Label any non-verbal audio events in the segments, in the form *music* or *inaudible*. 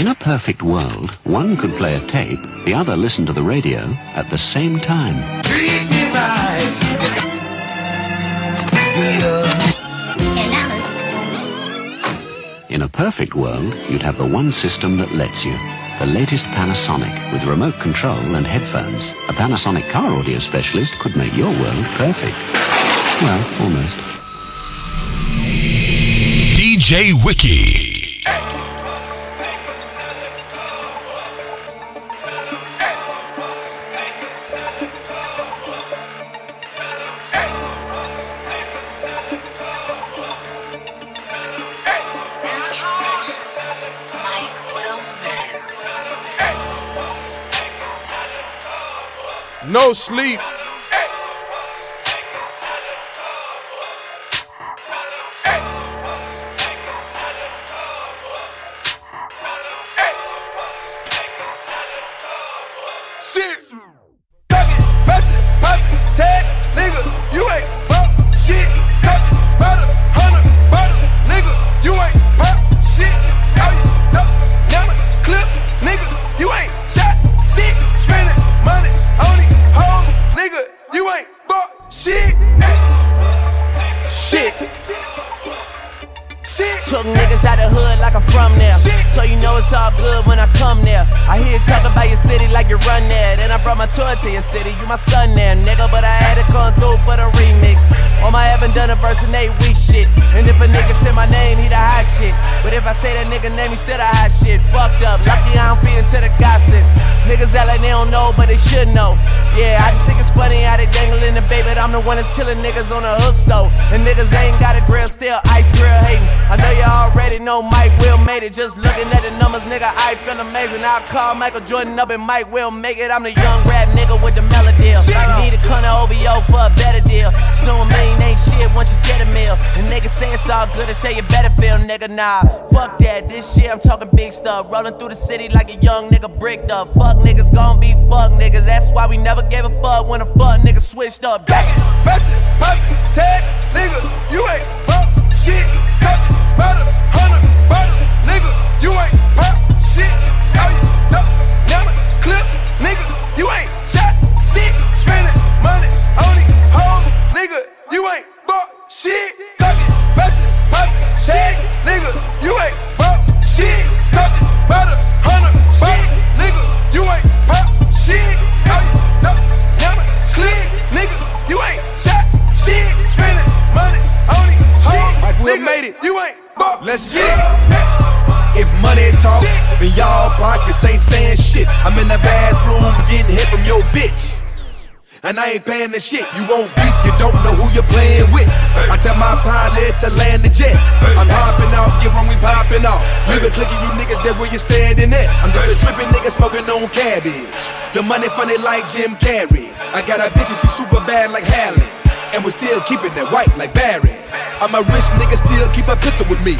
In a perfect world, one could play a tape, the other listen to the radio at the same time. Treat me right. In a perfect world, you'd have the one system that lets you. The latest Panasonic with remote control and headphones. A Panasonic car audio specialist could make your world perfect. Well, almost. DJ Wiki. No sleep. One that's killing niggas on the hook though. And niggas ain't got a grill, still ice grill hating. I know you already know Mike Will made it. Just looking at the numbers, nigga, I feel amazing. I'll call Michael Jordan up and Mike will make it. I'm the young rap nigga with the melody. You need a of OVO for a better deal. Snow a million ain't shit once you get a meal. And niggas say it's all good and say you better feel, nigga. Nah, fuck that. This shit, I'm talking big stuff. Rolling through the city like a young nigga bricked up. Fuck niggas gon' be fuck niggas. That's why we never gave a fuck when a fuck nigga switched up. Back it, pop it, tag, nigga, you ain't Let's get it. If money talk, then y'all pockets ain't saying shit. I'm in the bathroom getting hit from your bitch. And I ain't paying the shit. You won't beef, you don't know who you're playing with. I tell my pilot to land the jet. I'm hopping off, you when we popping off. Leave it clicking, you niggas there where you standing at. I'm just a tripping nigga smoking on cabbage. Your money funny like Jim Carrey. I got a bitch and she super bad like Halle. And we still keeping that white like Berry. I'm a rich nigga, still keep a pistol with me.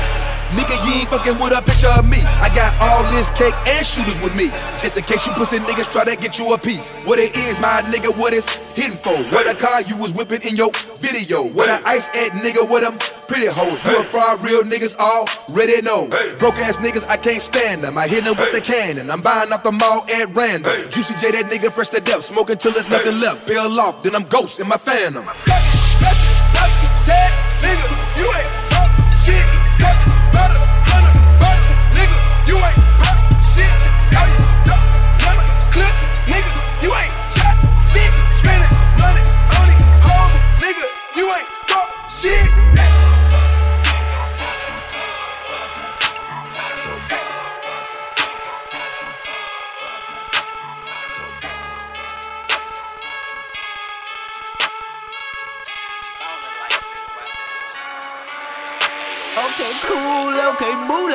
Nigga, you ain't fucking with a picture of me. I got all this cake and shooters with me. Just in case you pussy niggas try to get you a piece. What it is, my nigga, what it's hidden for. What a car you was whipping in your video. What a ice at nigga with them pretty hoes. You a fraud, real niggas already know. Broke ass niggas, I can't stand them. I hit them with the cannon. I'm buying off the mall at random. Juicy J, that nigga fresh to death. Smoking till there's nothing left. Peel off, then I'm ghost in my phantom. Tag, nigga, you ain't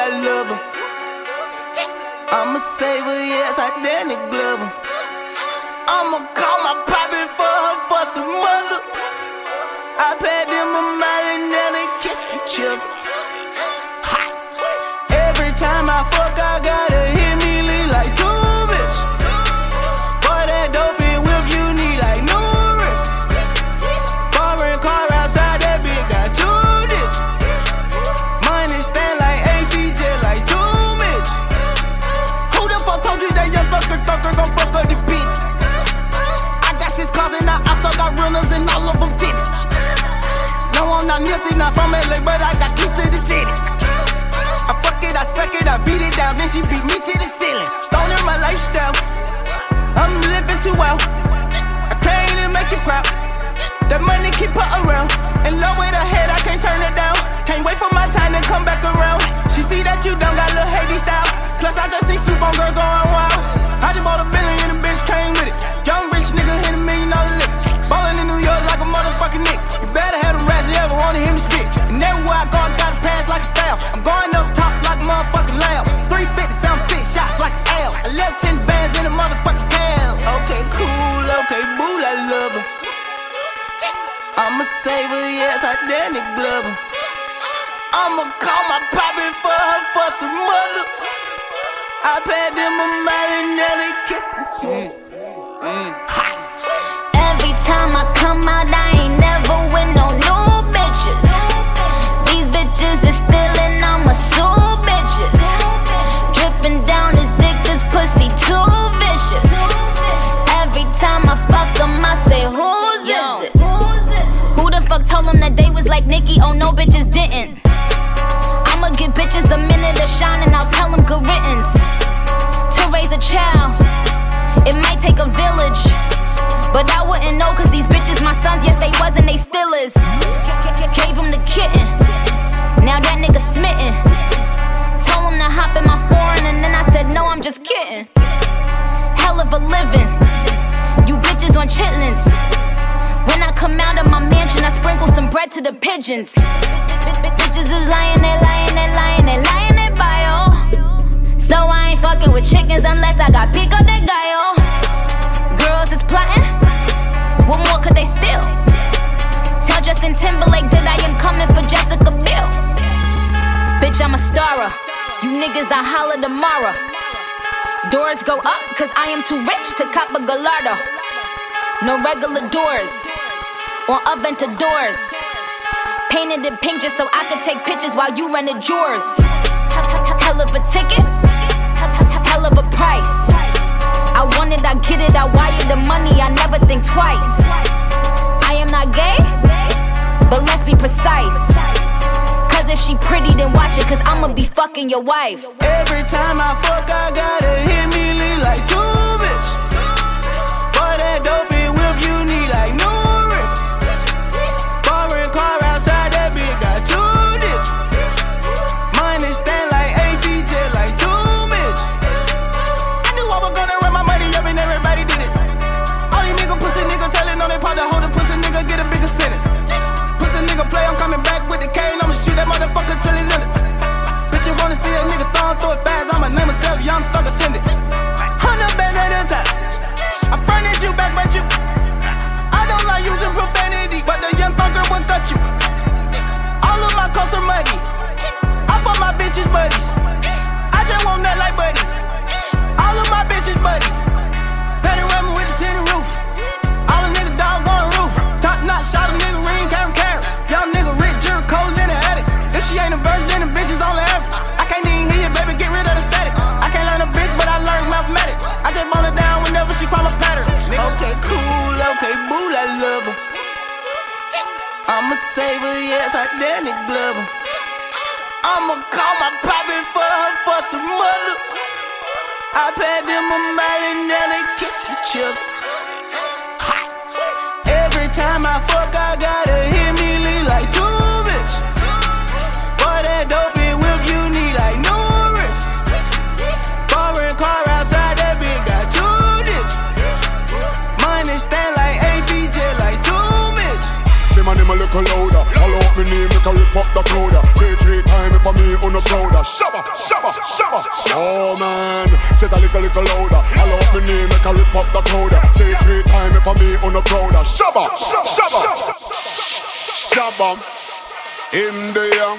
I love her. I'm a saver, yes, I Danny Glover. I'ma call my poppy for her fucking mother. I paid I'm not Nipsey, not from LA, but I got keys to the city. I fuck it, I suck it, I beat it down, then she beat me to the ceiling. Stone in my lifestyle, I'm living too well. I can't even make you proud. That money keep her around. And low with her head, I can't turn it down. Can't wait for my time to come back around. She see that you don't got little Haiti style. Plus, I just see Snoop on girl going wild. I just bought a billion and the bitch came with it. Young rich nigga hit ever him to spit. And everywhere I go, I gotta pass like a staff. I'm going up top like a motherfucking lab. 350 sound six shots like L. I left 10 bands in a motherfucking cab. Okay, cool, okay, boo, I love her. I'm a saver, yes, I Danny Glover. I'ma call my poppy for her fucking mother. I paid them a million and they kiss Every time I come out, I told them that they was like Nicki? Oh no, bitches didn't. I'ma give bitches a minute to shine and I'll tell them good riddance. To raise a child, it might take a village. But I wouldn't know cause these bitches my sons, yes they was and they still is. Gave him the kitten, now that nigga smitten. Told him to hop in my foreign and then I said no, I'm just kidding. Hell of a living, you bitches on chitlins. When I come out of my mansion, I sprinkle some bread to the pigeons. Bitches is lying, they lying, they lying, they lying, they bio. So I ain't fucking with chickens unless I got pico de gallo. Girls is plotting, what more could they steal? Tell Justin Timberlake that I am coming for Jessica Biel. Bitch, I'm a starer. You niggas, I holla tomorrow. Doors go up, cause I am too rich to cop a Gallardo. No regular doors on Aventadors. Painted in pink just so I could take pictures while you rented yours. Hell of a ticket, hell of a price. I want it, I get it, I wire the money, I never think twice. I am not gay, but let's be precise. Cause if she pretty, then watch it, cause I'ma be fucking your wife. Every time I fuck, I gotta hit through it fast? I'ma name myself Young Thug Attendant. Hundred bands at a time. I furnish you back, but you. I don't like using profanity, but the young thugger will cut you. All of my costs are muddy. I fuck my bitches buddies. I just want that like buddy. All of my bitches buddy. Panorama with the tinted roof. All the nigga dog on roof. Top notch, shot a nigga ring, carry carrots. Young nigga rich, jury cold in the attic. If she ain't a virgin, then the bitches only okay, boo, I love her. I'm a saver, yes, I Danny Glover. I'ma call my poppy for her fucking mother. I paid them a million and they kiss each other. Hot. Every time I fuck, I gotta me name, make a rip up the crowd. Three, three time for me on the crowd. Shabba, shabba, shabba. Oh man, say that little, little louder. Follow up me name, make a rip up the crowd. Say three time for me on the crowd. Shabba, shabba, shabba. Shabba. In there,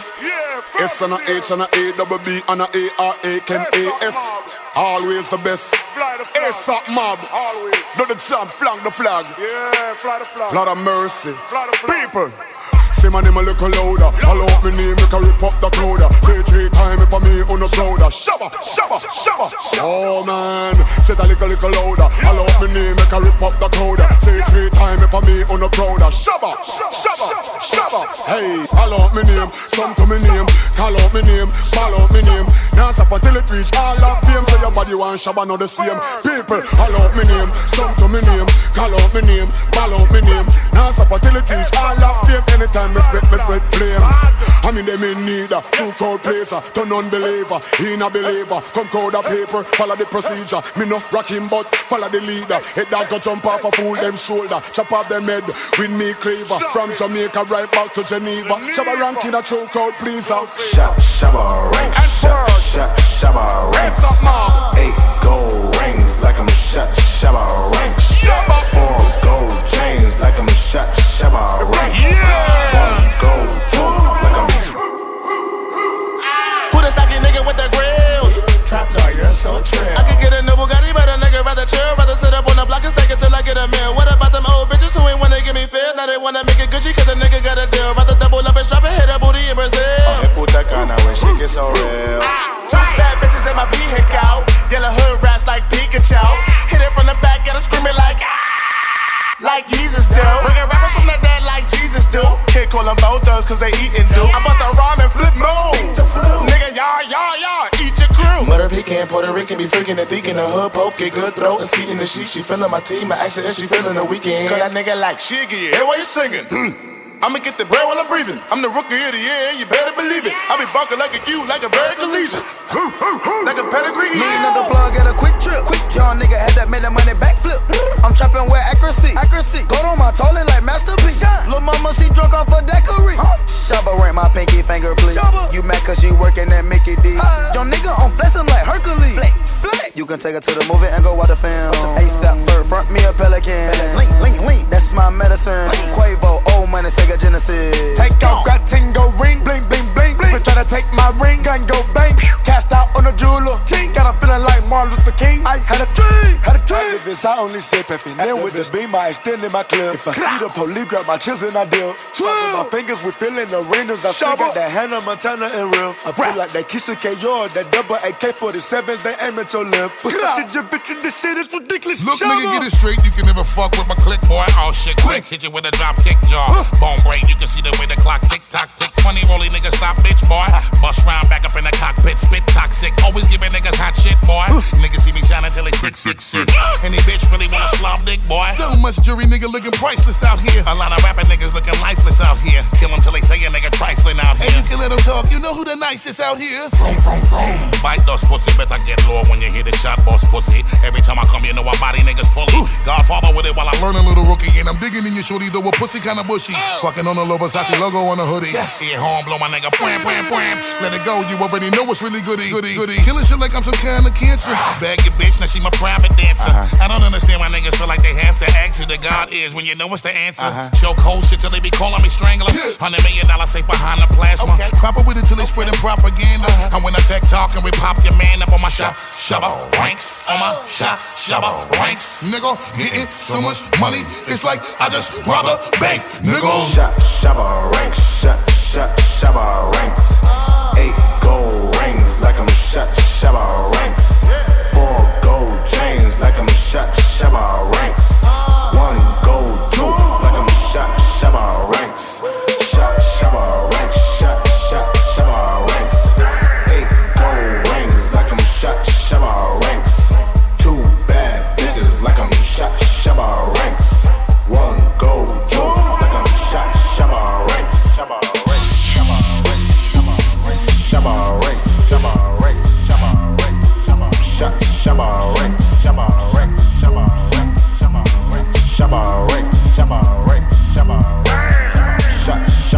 S and a H and a A double B and a A R A K A S. Always the best. S up mob. Always. Do the jump, flank the flag. Yeah, fly the flag. Lord of mercy. Fly the flag. People. Say my name a little louder. Up me name, make a rip up the crowd. Say three time if I me on the crowd. Shabba, shabba, shabba. Oh man, say that little little louder. Follow up me name, make a rip up the crowd. Say three time if I me on the crowd. Shabba, shabba, shabba. Hey, call out me name, come to me name, call out me name, out me name. Now stop until it reach all of fame. So your body want shabba, not the same. People, call out me name, come to me name, call out me name, out me name. Now stop until it reach all of fame. Anytime me spit, me spit flame. I mean them in need a true crowd placer, turn unbeliever, in a believer. Come crowd a paper, follow the procedure. Me no rock him, but follow the leader. Head that go jump off a fool them shoulder, chop off them head with me cleaver. From Jamaica right back to Geneva. Shabba ranking a true crowd pleaser. Shab, shabba ranks. Shab, shab, shabba ranks. Eight gold rings like I'm shot. Shabba ranks. Four gold chains like I'm shot. Shabba ranks. One gold tooth so trill. I could get a new Bugatti, but a nigga rather chill. Rather sit up on the block and stake it till I get a meal. What about them old bitches who ain't wanna give me feel? Now they wanna make it Gucci cause a nigga got a deal. Rather double up and strap and hit a booty in Brazil. Oh, Punta Cana when she gets so real. Two bad bitches in my vehicle. Yellow hood raps like Pikachu. Hit it from the back, get her screaming like ah. Like Jesus do. Bringing rappers from the dead like Jesus do. Can't call them both thugs cause they eatin' do. I bust a rhyme and flip mode. Nigga, y'all, y'all, y'all, eat your crew. Mother pecan, Puerto Rican, be freaking the deacon, the hood poke, get good throat, and skeeting the sheet. She feeling my team, her if she feeling the weekend. Cause that nigga like Shiggy. Hey, why you singing? Mm. I'ma get the bread while I'm breathing. I'm the rookie of the year, you better believe it. I be barking like a Q, like a bird collegiate. Like a pedigree. Me another plug at a quick trip. Quick young nigga had that made that money backflip. I'm trapping with accuracy. Accuracy. Go on my toilet like Master P. Lil' mama, she drunk off a daiquiri. Shabba rank my pinky finger, please. You mad cause you working at Mickey D. Young nigga I'm flexing like Hercules. Flex, flex. You can take her to the movie and go watch the film. ASAP Ferg, front me a pelican. Link, link, link. That's my medicine. Quavo, old money, Sega Genesis. Take off, got tingo ring, bling, bling, bling. bling. Try to take my ring, gun go bang. Cashed out on a jeweler. Got a feeling like Martin Luther King. I had a dream, had a dream. Activists, I only say peppin'. Then with this beam, I extend in my clip. If I see the police, grab my chills and I deal. Twirl my fingers, we filling arenas. I still got that Hannah Montana and real. I feel like that Keisha K. Yard, that double AK 47s, they aiming to live. But shit, your bitch, this shit is ridiculous. Look, nigga, get it straight. You can never fuck with my click, boy. Oh shit, quick. Hit you with a drop kick jaw. Bone break. You can see the way the clock tick tock tick. Funny rolly nigga, stop, bitch, boy. Bust round back up in the cockpit, spit toxic. Always giving niggas hot shit, boy. Niggas see me shining till they sick, sick, sick. Any bitch really wanna slum dick, boy. So much jury nigga looking priceless out here. A lot of rapping niggas looking lifeless out here. Kill them till they say a nigga trifling out here. Hey, you can let them talk. You know who the nicest out here? From, from, from. Bite those pussy, better get low when you hear the shot, boss pussy. Every time I come, you know I body niggas fully. Godfather with it while I learn a little rookie. And I'm digging in your shorty, though a pussy kinda bushy. Oh. Fucking on a low Versace logo on a hoodie. Yes. Ear horn, blow my nigga, wham, wham, wham. Let it go, you already know it's really goody, goody, goody. Killing shit like I'm some kind of cancer. Bag your bitch, now she my private dancer. Uh-huh. I don't understand why niggas feel like they have to ask who the God is when you know what's the answer. Uh-huh. Show cold shit till they be calling me strangler. Hundred million dollar safe behind the plasma. Proper with it till they spreading propaganda. Uh-huh. And when I tech talk and we pop your man up on my shop, shabba ranks. On my shop, shabba ranks. Nigga, getting so much money, it's like I just robbed a bank. Nigga. Shab, shabba ranks. Shab, shab, shabba ranks. Eight gold rings like I'm shot. Shabba ranks. Four gold chains like I'm shot. Shabba ranks. One gold tooth like I'm shot. Shabba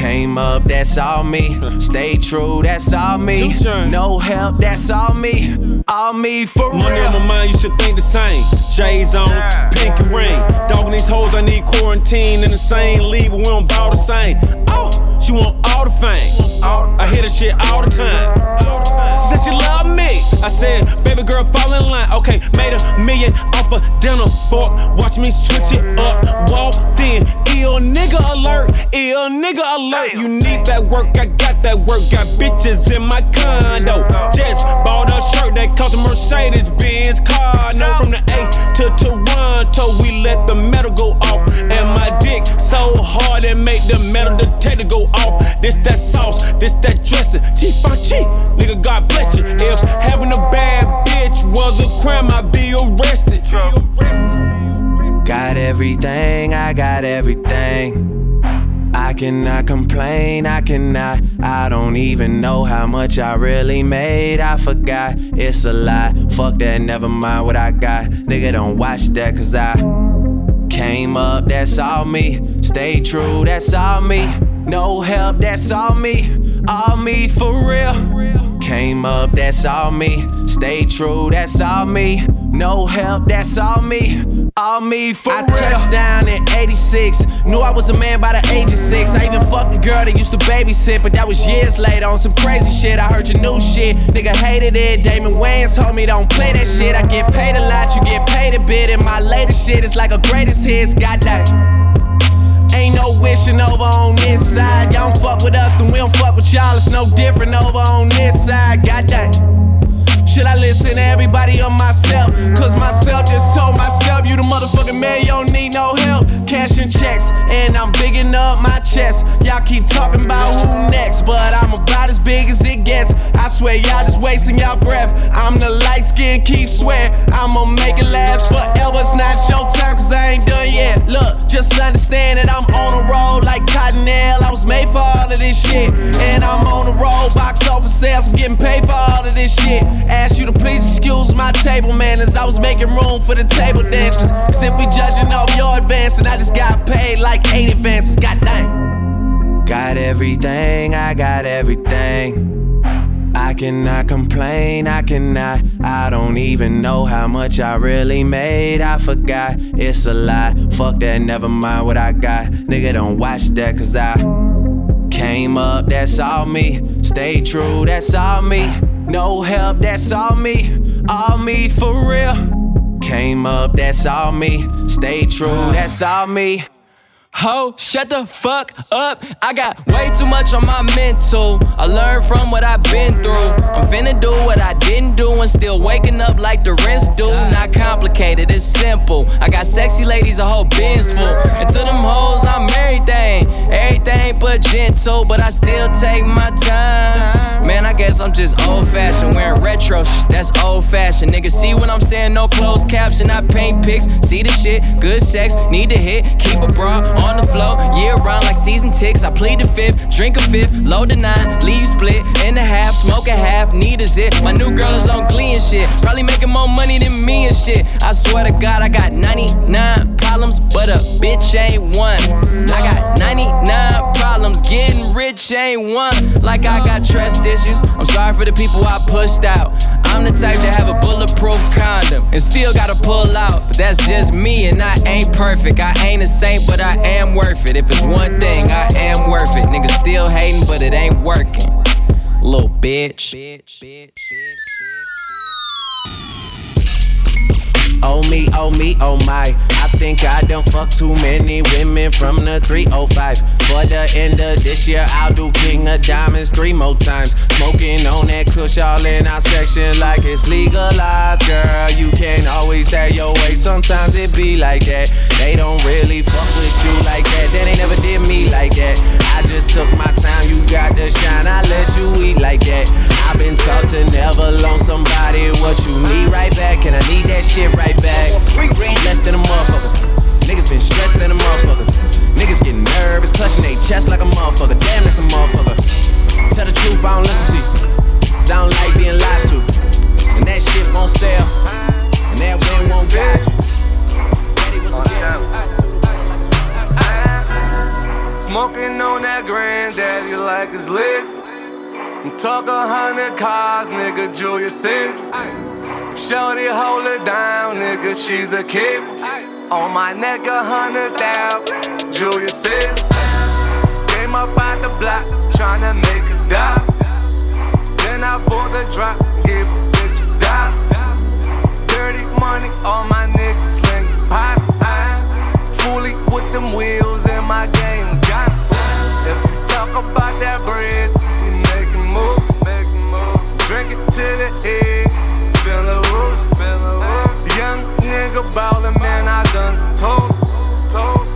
Came up, that's all me. *laughs* Stay true, that's all me. No help, that's all me. All me for Money on my mind, you should think the same. J's on, pink pinky ring. Dogging these hoes, I need quarantine in the same league, but we don't ball the same. Oh, she want all the fame. I hear the shit all the time. She said she love me. I said, baby girl, fall in line. Okay, made a million off a dinner fork. Watch me switch it up. Walked in, ill nigga alert, ill nigga alert. You need that work, I got that work. Got bitches in my condo. Just bought a shirt that cost a Mercedes Benz car. No, from the A to Toronto, we let the metal go off. And my dick so hard it make the metal detector go this that dressing. Chief on cheap, nigga, God bless you. If having a bad bitch was a crime, I'd be arrested. Got everything, I got everything. I cannot complain, I cannot. I don't even know how much I really made. I forgot, it's a lie. Fuck that, never mind what I got. Nigga, don't watch that, cause I came up, that's all me. Stay true, that's all me. No help, that's all me. All me for real. Came up, that's all me. Stay true, that's all me. No help, that's all me. All me for real. I real. touched down in 86. Knew I was a man by the age of six. I even fucked a girl that used to babysit, but that was years later on some crazy shit. I heard your new shit. Nigga hated it. Damon Wayans told me don't play that shit. I get paid a lot, you get paid a bit. And my latest shit is like a greatest hits. Goddamn. Ain't no wishing over on this side. Y'all don't fuck with us, then we don't fuck with y'all. It's no different over on this side. Goddamn. Should I listen to everybody or myself? Cause myself just told myself, you the motherfucking man, you don't need no help. Cashing checks, and I'm bigging up my chest. Y'all keep talking about who next, but I'm about as big as it gets. I swear, y'all just wasting y'all breath. I'm the light skin, Keith Sweat. I'ma make it last forever. It's not your time, cause I ain't done yet. Look, just understand that I'm on a roll like Cottonelle. I was made for all of this shit. And I'm on the roll, box office sales, I'm getting paid for all of this shit. Ask you to please excuse my table manners. I was making room for the table dancers. Cause if we judging off your advancing, I just got paid like eight advances. God dang. Got everything, I got everything. I cannot complain, I cannot. I don't even know how much I really made. I forgot, it's a lie. Fuck that, never mind what I got. Nigga, don't watch that, cause I came up, that's all me. Stay true, that's all me. No help, that's all me. All me for real. Came up, that's all me. Stay true, that's all me. Ho, shut the fuck up. I got way too much on my mental. I learned from what I've been through. I'm finna do what I didn't do and still waking up like the rest do. Not complicated, it's simple. I got sexy ladies, a whole bin's full. And to them hoes, I'm everything. Everything but gentle, but I still take my time. Man, I guess I'm just old fashioned. Wearing retro sh- that's old fashioned. Nigga, see what I'm saying? No closed caption. I paint pics. See the shit, good sex, need to hit. Keep a bra on the floor, year round like season ticks. I plead the fifth, drink a fifth, load the nine, leave split in a half, smoke a half, need a zip. My new girl is on glee and shit, probably making more money than me and shit. I swear to God, I got 99 problems, but a bitch ain't one. I got 99 problems, getting rich ain't one. Like I got trust issues. I'm sorry for the people I pushed out. I'm the type to have a bulletproof condom and still gotta pull out. But that's just me, and I ain't perfect. I ain't a saint, but I am worth it. If it's one thing, I am worth it. Niggas still hating, but it ain't working. Little bitch. Oh me, oh me, oh my. I think I done fucked too many women from the 305. For the end of this year, I'll do King of Diamonds three more times. Smoking on that kush all in our section like it's legalized, girl. You can't always have your way, sometimes it be like that. They don't really fuck with you like that. Then they never did me like that. I just took my time, you got the shine, I let you eat like that. I've been taught to never loan somebody what you need right back, and I need that shit right back. Less than a motherfucker. Niggas been stressed than a motherfucker. Niggas get nervous, clutching their chest like a motherfucker. Damn, that's a motherfucker. Tell the truth, I don't listen to you. Sound like being lied to. And that shit won't sell. And that wind won't guide you. Smoking on that granddaddy like it's lit. Talk a hundred cars, nigga, Julius Caesar. Shorty hold it down, nigga, she's a kid. On my neck, a hundred thousand. Julius Caesar, came up out the block, tryna make a dime. Then I bought the drop, give a bitch a dime. Dirty money, all my niggas slinging pop. Fully with them wheels in my game, got If you talk about that bread, Drink it to the head, spin the spin. Young nigga ballin', man, I done told, told.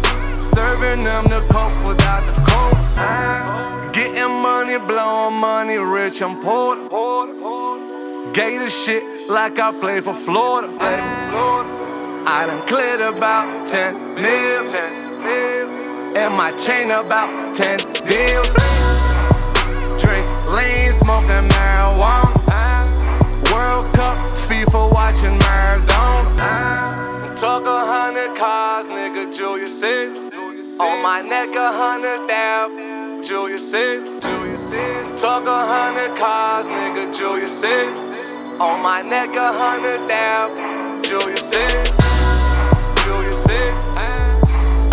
Serving them the coke without the coke. Getting money, blowing money, rich and poor. Gator shit like I play for Florida. Play for Florida. I done cleared about 10 mil. 10 mil. And my chain about 10 deals. Drink lean, smoking marijuana. World Cup, FIFA watching Maradona. Talk a hundred cars, nigga, Julius Caesar. On my neck, a hundred thousand. Julius Caesar. Talk a hundred cars, nigga, Julius Caesar. On my neck, a hundred thousand. Julius Caesar. Julius Caesar.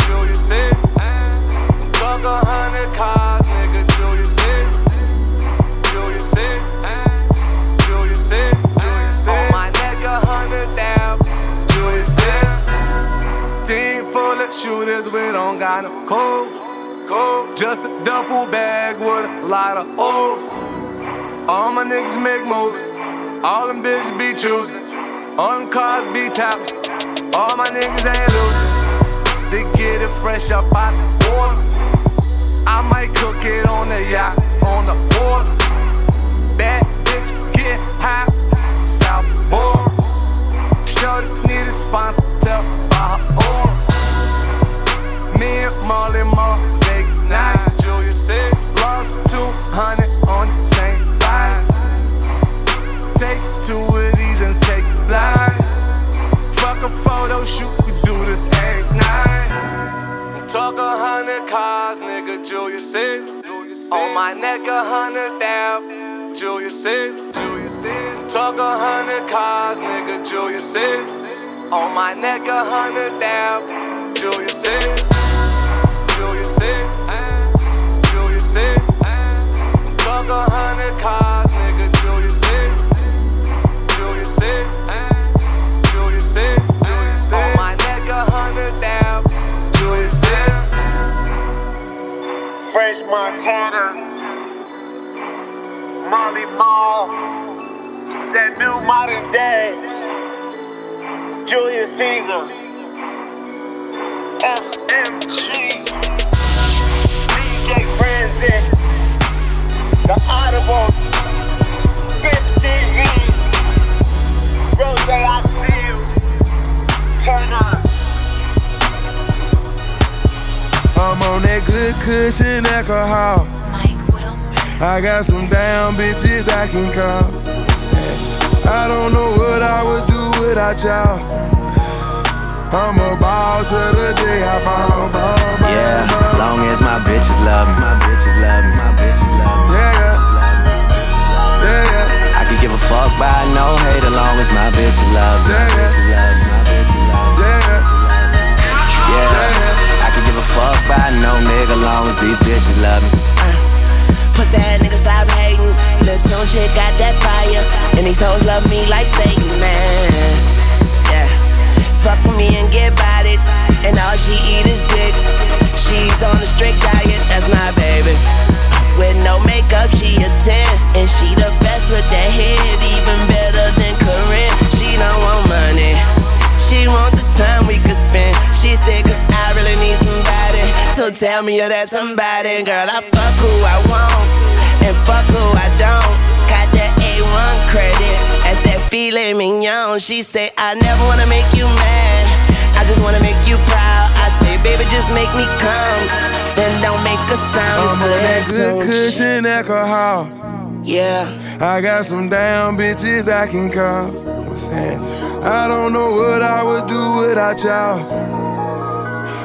Julius Caesar. Talk a hundred cars, nigga, Julius Caesar. Shooters, we don't got no code. code. Just a duffel bag with a lot of O's. All my niggas make moves. All them bitches be choosing. All them cars be tapping. All my niggas ain't losing. They get it fresh up out the water. I might cook it on the yacht, on the water. Bad bitch, get high. South Board. Shorty need a sponsor, tell by her own. Me and Molly Moore, Vegas night. Julia said, lost 200 on the same ride. Take two of these and take it blind. Fuck a photo shoot, we do this every night. Talk a hundred cars, nigga, Julius Caesar. On my neck, a hundred thousand. Julius Caesar. Julius Caesar. Talk a hundred cars, nigga, Julius Caesar. On my neck, a hundred thousand. Julius Caesar. Julius Caesar. Julius Caesar. Talk a hundred cars, nigga, Julius Caesar. Julius Caesar. Julius Caesar. On my neck, a hundred thousand. Julius Caesar. Fresh Montana, Molly Mall, that new modern day, Julius Caesar, FMG, DJ The Audible, I see you, turn. I'm on that good cushion alcohol. I got some down bitches I can call. I don't know what I would do without y'all. I'm a ball to the day I fall. Ball, ball, Yeah, ball. long as my bitches love me, my bitches love me, my bitches love me. Yeah, yeah. Yeah, yeah. I could give a fuck by no hate as long as my bitches love me. My bitches love me, my bitches love me. Yeah, Yeah, I could give a fuck by no nigga long as these bitches love me. Pussy ass nigga stop hating. Lil' Tunechi got that fire. And these hoes love me like Satan, man. Yeah. Fuck with me and get about it. And all she eat is dick. She's on a strict diet, that's my baby. With no makeup, she a 10. And she the best with that head, even better than Karrine. She don't want money. She want the time we could spend. She said, cause I really need somebody. So tell me you're that somebody. Girl, I fuck who I want. And fuck who I don't. Got that A1 credit. At that filet mignon. She say, I never wanna make you mad. I just wanna make you proud. I say, baby, just make me come. Then don't make a sound. I'm on that good cushion alcohol. Yeah. I got some down bitches I can call. What's that? I don't know what I would do without y'all.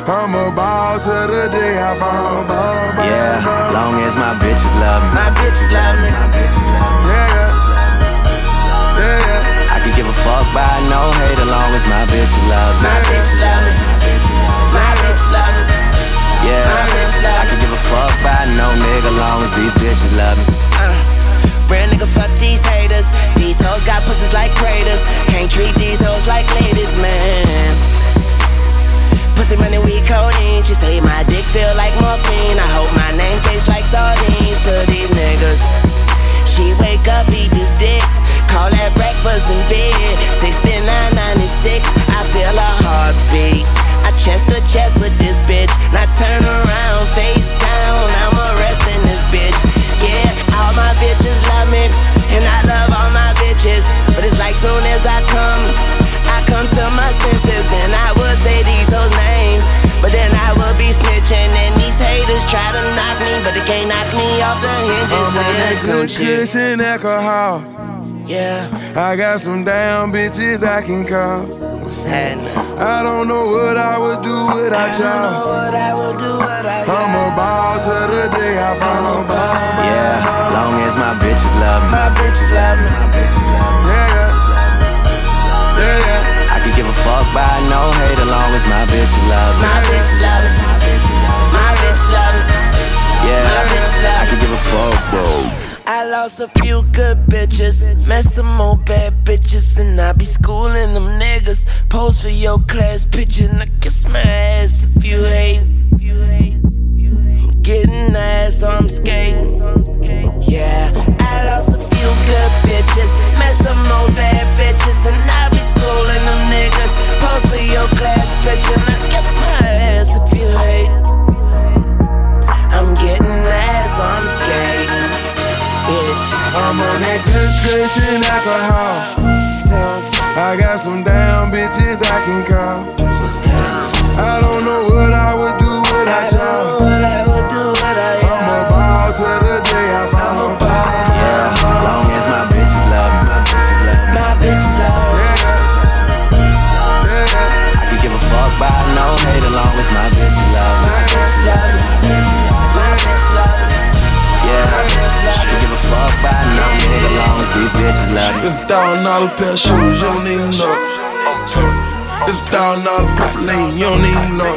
I'm a ball to the day I ball, Yeah, long as my bitches love me. My bitches love me. My bitches love me. Yeah, yeah. Yeah. I could give a fuck by no hate as long as my bitch love me. My bitch love me. My bitch love me. Yeah, My bitch love I can give a fuck by no nigga long as these bitches love me. Uh, nigga, fuck these haters. These hoes got pussies like craters. Can't treat these hoes like ladies, man. Pussy money, we codeine. She say my dick feel like morphine. I hope my name tastes like sardines to these niggas. She wake up, eat this dick. Call that breakfast in bed. 6996, I feel a heartbeat. I chest to chest with this bitch. Now turn around, face down. I'm arresting this bitch. Yeah, all my bitches love me. And I love all my bitches. But it's like soon as I come, I come to my senses. And I would say these hoes names. But then I would be snitching. And these haters try to knock me. But they can't knock me off the hinges. I'm on that good Tunechi. cushion alcohol. Yeah. I got some down bitches I can call. What's happening? I don't know what I would do without y'all. What I will do, what I I'm a ball to the day I fall. Yeah, long as my bitches love me. My bitches love me. My bitches love me. Yeah, yeah. Hate as long as my bitches love me. My bitches love me. My bitches love me. Yeah, My bitches love I can give a fuck, bro. I lost a few good bitches, met some more bad bitches, and I be schooling them niggas. Pose for your class picture, and I kiss my ass if you hate. I'm getting ass, so I'm skating. Yeah, I lost a few good bitches, met some more bad bitches, and I be schooling them niggas. Pose for your class picture, I kiss my ass if you hate. I'm getting ass, I'm skating bitch. I'm on that good cushion alcohol. I got some down bitches I can call. I don't know what I would do without y'all. What I would do, what I I'm a ball to these bitches love me. This thousand dollar pair of shoes, you don't even know. it. This thousand dollar purple lane, you don't even know.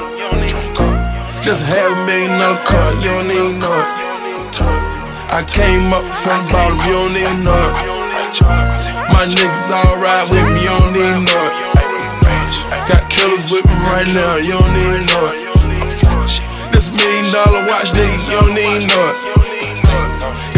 This half a million dollar car, you don't even know. I came up from the bottom, you don't even know. My niggas all ride with me, you don't even know. Got killers with me right now, you don't even know. This million dollar watch, nigga, you don't even know.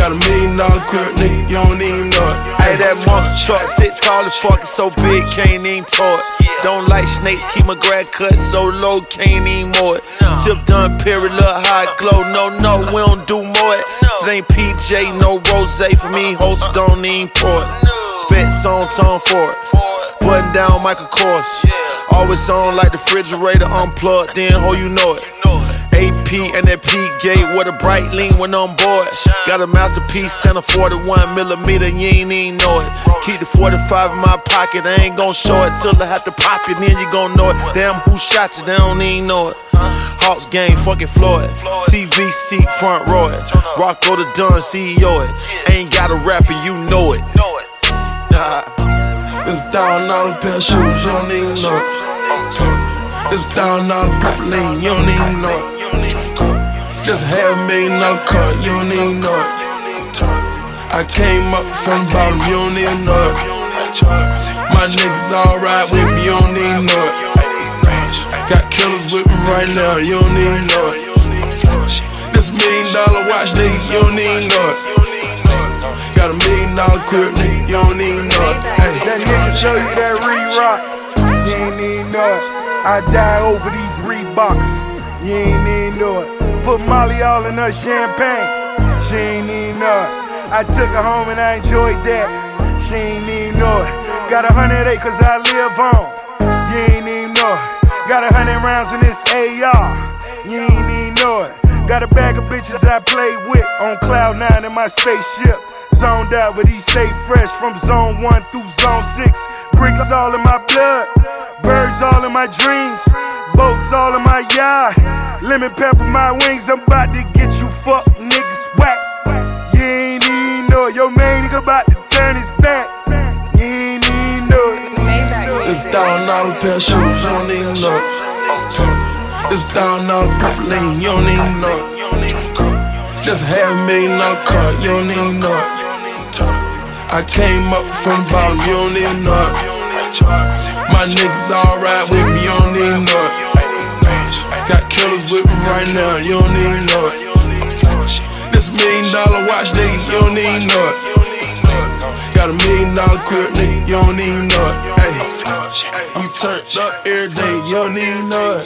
Got a million dollar crib, nigga, you don't even know it. Hey, that monster truck sit tall as fuck, it's so big, can't even tow it. Don't like snakes, keep my grad cut so low, can't even mow it. Sip done, period, look hot glow. No, no, we don't do more it. If it ain't PJ, no rose for me, host don't even pour it. Spent song tone for it. Button down Michael Kors. Always on like the refrigerator unplugged, then ho, you know it. AP and that P gate with a bright lean when on board. Got a masterpiece and a 41 millimeter, you ain't even know it. Keep the 45 in my pocket, I ain't gon' show it till I have to pop it, then you gon' know it. Damn, who shot you? They don't even know it. Hawks game, fucking Floyd. TV seat, front row it. Rocko the Don, CEO it. Ain't got a rapper, you know it. Nah. This thousand dollar pair of shoes, you don't even know it. This thousand dollar purple lane, you don't even know it. This half million dollar car, you don't even know it. I came up from bottom, you don't even know it. My niggas ride with me, you don't even know it. Got killers with me right now, you don't even know it. This million dollar watch, nigga, you don't even know it. Got a million dollar crib, nigga, you don't even know it. That nigga show you that re-rock, you ain't even know it. I die over these Reeboks, you ain't even know it. Put Molly all in her champagne, she ain't even know it. I took her home and I enjoyed that, she ain't even know it. Got a hundred acres I live on, you ain't even know it. Got a hundred rounds in this AR, you ain't even know it. Got a bag of bitches I play with on cloud nine in my spaceship. Zoned out, but he stay fresh from zone one through zone six. Bricks all in my blood, birds all in my dreams, boats all in my yard. Lemon pepper my wings, I'm about to get you fuck niggas whack. You ain't even know your main nigga about to turn his back. You ain't even know it. thousand dollar pair of shoes, you don't even know. This thousand dollar purple lean, you don't even know it. Just half a million dollar car, you don't even know it. I came up from bottom, you don't even know it. My niggas alright with me, you don't even know it. Got killers with me right now, you don't even know it. This million dollar watch, nigga, you don't even know it. Got a million dollar crib, nigga, you don't even know it. Hey, we turned up every day, you don't even know it.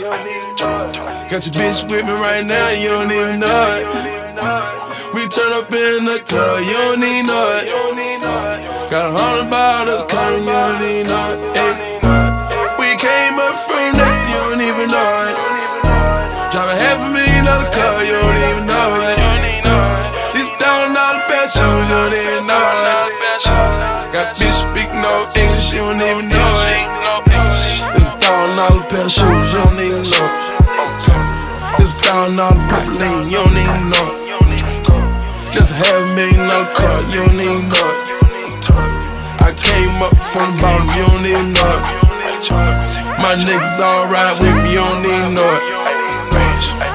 Got your bitch with me right now, you don't even know it. We turn up in the club, you don't even know it. Got a hundred bottles coming, you don't even know it. Hey, we came up from that, you don't even know it. Drive a half a million you don't even know it. This thousand dollar pair of shoes, you don't even know it. This thousand dollar purple lean, you don't even know it. Just a half million dollar car, you don't even know it. I came up from the bottom, you don't even know it. My niggas alright with me, you don't even know it.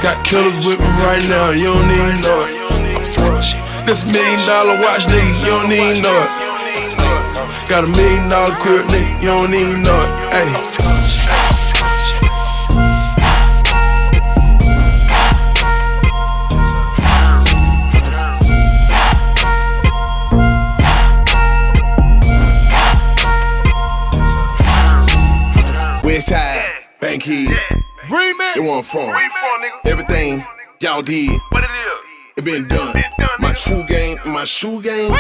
Got killers with me right now, you don't even know it. This million dollar watch, nigga, you don't even know it. Got a million dollar crib, nigga, you don't even know it. Hey. Westside, Bankhead. Remix. It where I'm from. Everything y'all did. What it is? It been done. My true game, my shoe game.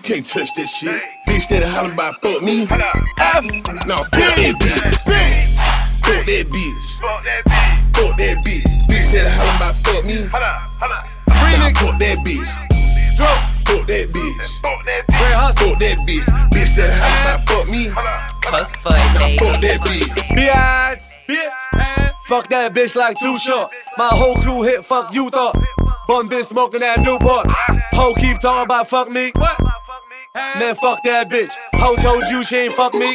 You can't touch that shit. Bitch that hollering about fuck me. F. No, fuck that bitch. Fuck that bitch. Fuck that bitch. Bitch that hollering about fuck me. Nah, fuck that bitch. Fuck that bitch. Fuck that bitch. Bitch that hollering about fuck me. Fuck for it, baby. fuck that bitch. Biatch, bitch. Fuck that bitch like too short. My whole crew hit, fuck you thought. Bun bitch smoking that Newport. Ho keep talking about fuck me. Man, fuck that bitch. Ho told you she ain't fuck me.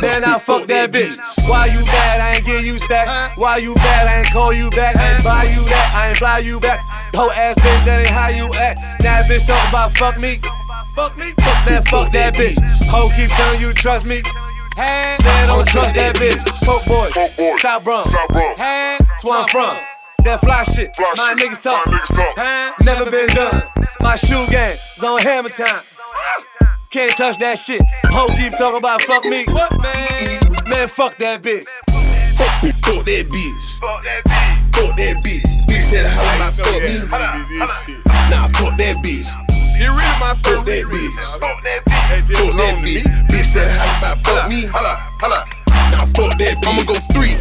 Then I fuck that bitch. Why you bad? I ain't give you stack. Why you bad? I ain't call you back. I ain't buy you that. I ain't fly you back. Ho ass bitch, that ain't how you act. Now that bitch talk about fuck me. Fuck me. Man, fuck that bitch. Ho keep telling you trust me. Hey, Man, don't trust that bitch. Coke boy, South Bronx. That's where I'm from. That fly shit, my niggas talk. Never been done. My shoe game is on hammer time. Can't touch that shit. Ho keep talking about fuck me. What man? Man, fuck that bitch. Fuck, fuck that bitch. Fuck that bitch. Fuck that bitch. Bitch that holler about fuck me. Nah, fuck that bitch. Get rid of my Fuck that bitch. Fuck that bitch. Fuck that bitch. Bitch that holler about fuck me. Holla, holla. Nah, fuck that bitch. I'ma go three.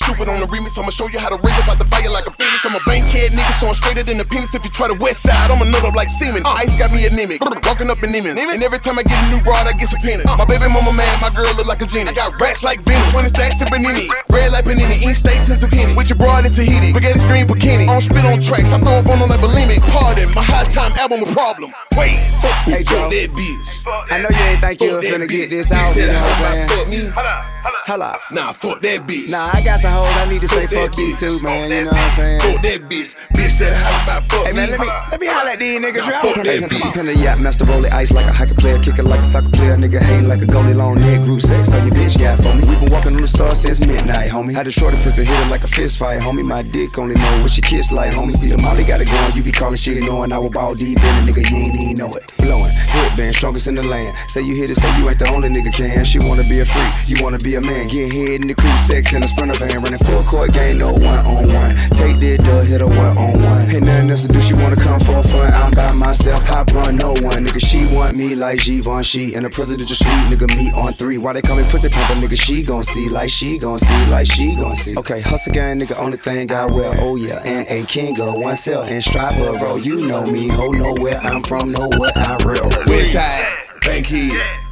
Stupid on the remix, I'ma show you how to raise up out the fire like a phoenix. I'm a bankhead nigga, so I'm straighter than a penis. If you try the west side, I'ma nut up like semen. Uh. Ice got me anemic, walking up in Nimitz. And every time I get a new broad, I get subpoenaed. Uh. My baby mama man, my girl look like a genie. I got rats like Venus, 20 stacks of Benini. Red like Panini, in states and zucchini. With your broad in Tahiti, spaghetti screen bikini. I don't spit on tracks, I throw up on them like bulimic. Pardon, my high time album a problem. Wait, fuck, Hey, fuck that bitch. I know you ain't think you Fuck was that finna get this out, you that know what holler I'm *laughs* about saying? Fuck. Holla. Nah, fuck that bitch. Nah, I got some hoes I need to say fuck you too, man. You know what I'm saying? Fuck that bitch. Bitch that holler about fuck Hey me. man, let me let me holler at these niggas. Nah, Drop fuck on that that bitch. Come in the yacht, master roll it ice like a hockey player, kick it like a soccer player, nigga hang like a goalie, long neck, group sex. All your bitch got for me. We been walking on the stars since midnight, homie. Had a shorty prison hit it like a fist fight, homie. My dick only know what she kiss like, homie. See the molly got it going, you be calling shit knowing I was ball deep in it, nigga. You ain't even know it. Blowing, headband, strongest in the land. Say you hit it, say you ain't the only nigga can. She wanna be a freak, you wanna be a man. Getting head in the crew, sex in a sprinter van, running full court game, no one on one. Take that dub, hit a one on one. Ain't nothing else to do, she wanna come for fun. I'm by myself, hop run, no one. Nigga, she want me like Givenchy. And the presidential suite, nigga, me on three. Why they call me pussy pumper, nigga, she gon' see like she gon' see like she gon' see. Okay, hustle gang, nigga, only thing I wear, oh yeah. And a king of one cell and striper roll. Oh, you know me, ho, know where I'm from, know what I'm real. Westside, Bankhead. It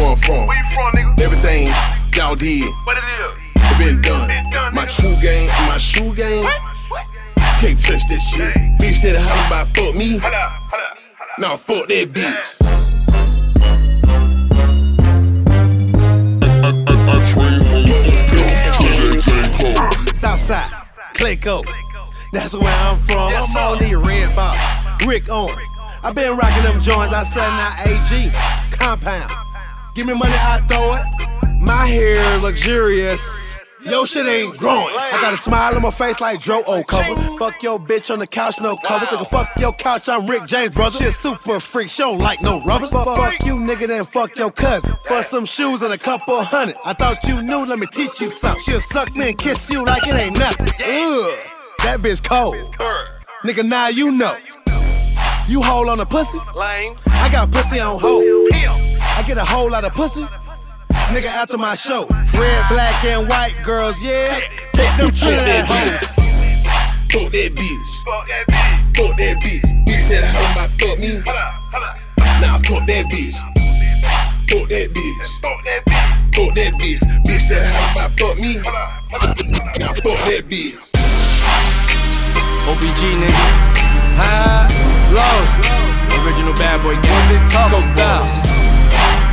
one from? Where you from, nigga? Everything y'all did. What it is? It been done. Been done my true game, my shoe game. What? What? Can't touch this shit. Bitch that how about fuck me. Hold up, hold up, hold up. Nah, fuck that bitch. Southside, Clayco. That's where I'm from. I'm on the red box. Rick on. i been rocking them joints. I sell now AG. Compound. Give me money, I throw it. My hair luxurious. Yo, shit ain't growing. I got a smile on my face like Dro O cover. Fuck your bitch on the couch, no cover. Nigga, fuck your couch, I'm Rick James, brother. She a super freak, she don't like no rubbers. Fuck, fuck you, nigga, then fuck your cousin. For some shoes and a couple hundred. I thought you knew, let me teach you something. She'll suck me and kiss you like it ain't nothing. Ugh, that bitch cold. Nigga, now you know. You hold on a pussy? Lame. I got pussy on hold. I get a whole lot of pussy. Nigga, after my show. Red, black, and white girls, yeah. Take them Trinidad hoes. Fuck that bitch. Fuck that bitch. Bitch that hoe about fuck me. Nah, fuck that bitch. Fuck that bitch. Fuck that bitch. Bitch Bitch that hoe about fuck me. Nah, fuck that bitch. OBG nigga. High, lost. Original bad boy gang. What they talk about?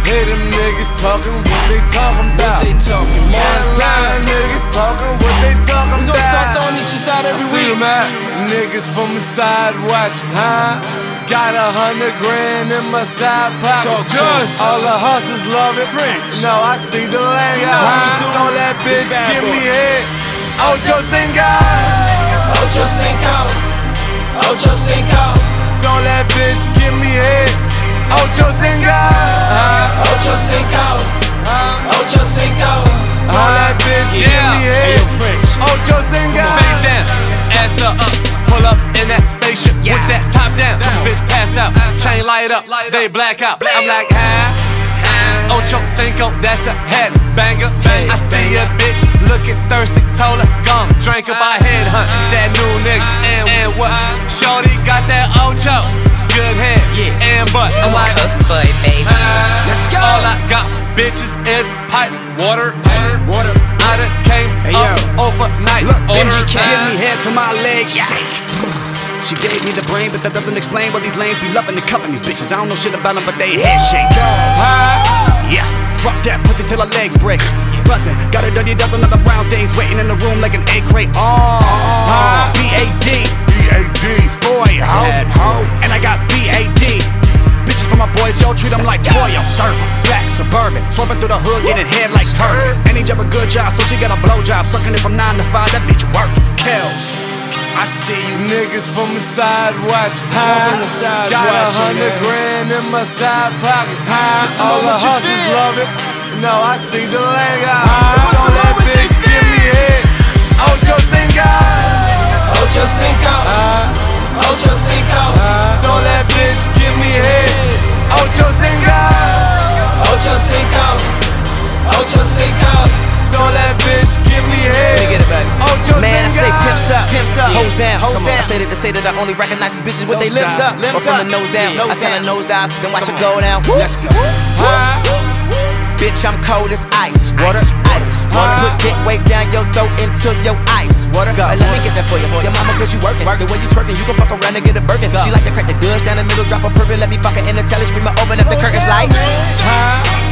Hey, them niggas talking what they talking about. What they talking about? Montana niggas talking what they talking about. We gon' start throwing these shits out every week. man. Niggas from the side watch, huh? Got a hundred grand in my side pocket. Talk Just all the hustlers love it. French. No, I speak the language. No, huh? Told that bitch, give me head. Ocho Cinco. Ocho Cinco. Ocho Cinco. Told that bitch, give me head. Ocho Cinco. Ah, ocho Cinco. Ah. Ocho Cinco. Told that bitch, give me head. Ocho Cinco. Face down, ass up, up. Pull up in that spaceship with that top down. Come bitch, pass out. Chain light up, they black out. I'm like, huh? Ocho Cinco, that's a head banger. I see a bitch looking thirsty, told her, come drink up, I head hunt that new nigga. And, and what? Uh-huh. Shorty got that Ocho, good head, yeah, and butt. I'm like, boy, baby. Let's go. All I got, bitches, is pipe water, water. I done came up overnight. Look, order. Benji give me head to my legs shake. She gave me the brain, but that doesn't explain why these lames be loving and cuffing these bitches. I don't know shit about them, but they head shake. Yeah, fuck that, put it till her legs break. Buzzing, got a dirty dozen other brown things waiting in the room like an egg crate. Oh, ah, ah. B A D, B A D, boy, ho, ho, and I got B A D. Bitches for my boys, yo, treat them like Toyo, server, black, suburban, swerving through the hood, getting head like turban. And he job a good job, so she got a blow job, sucking it from nine to five. That bitch work, kills. I see you niggas from the side watch, huh? From the side Got a hundred grand in my side pocket, huh? All the hustlers love it. No, I speak the language? Told that bitch, give me head. Ocho Cinco. Ocho Cinco. Ocho Cinco. Told that bitch, give me head. Ocho Cinco. Ocho Cinco. Ocho Cinco. Told that bitch, give me head. Let me get it back. Ocho Man, I say pimps up, pimps up, hoes down, hoes down. I say that to say that I only recognize these bitches with limbs stop. up, Limbs or from up. the nose down. Yeah. I tell her Nose down, then watch her go down. Let's go. Bitch, I'm cold as ice. Water, ice. Water, put dick way down your throat into your ice. Water, Hey, let me get that for you. Your mama, cause you working. The way you twerking, you gon' fuck around and get a Birkin. She like to crack the dust down the middle, drop a purple. Let me fuck her in the telly, scream, open up the curtains like. Know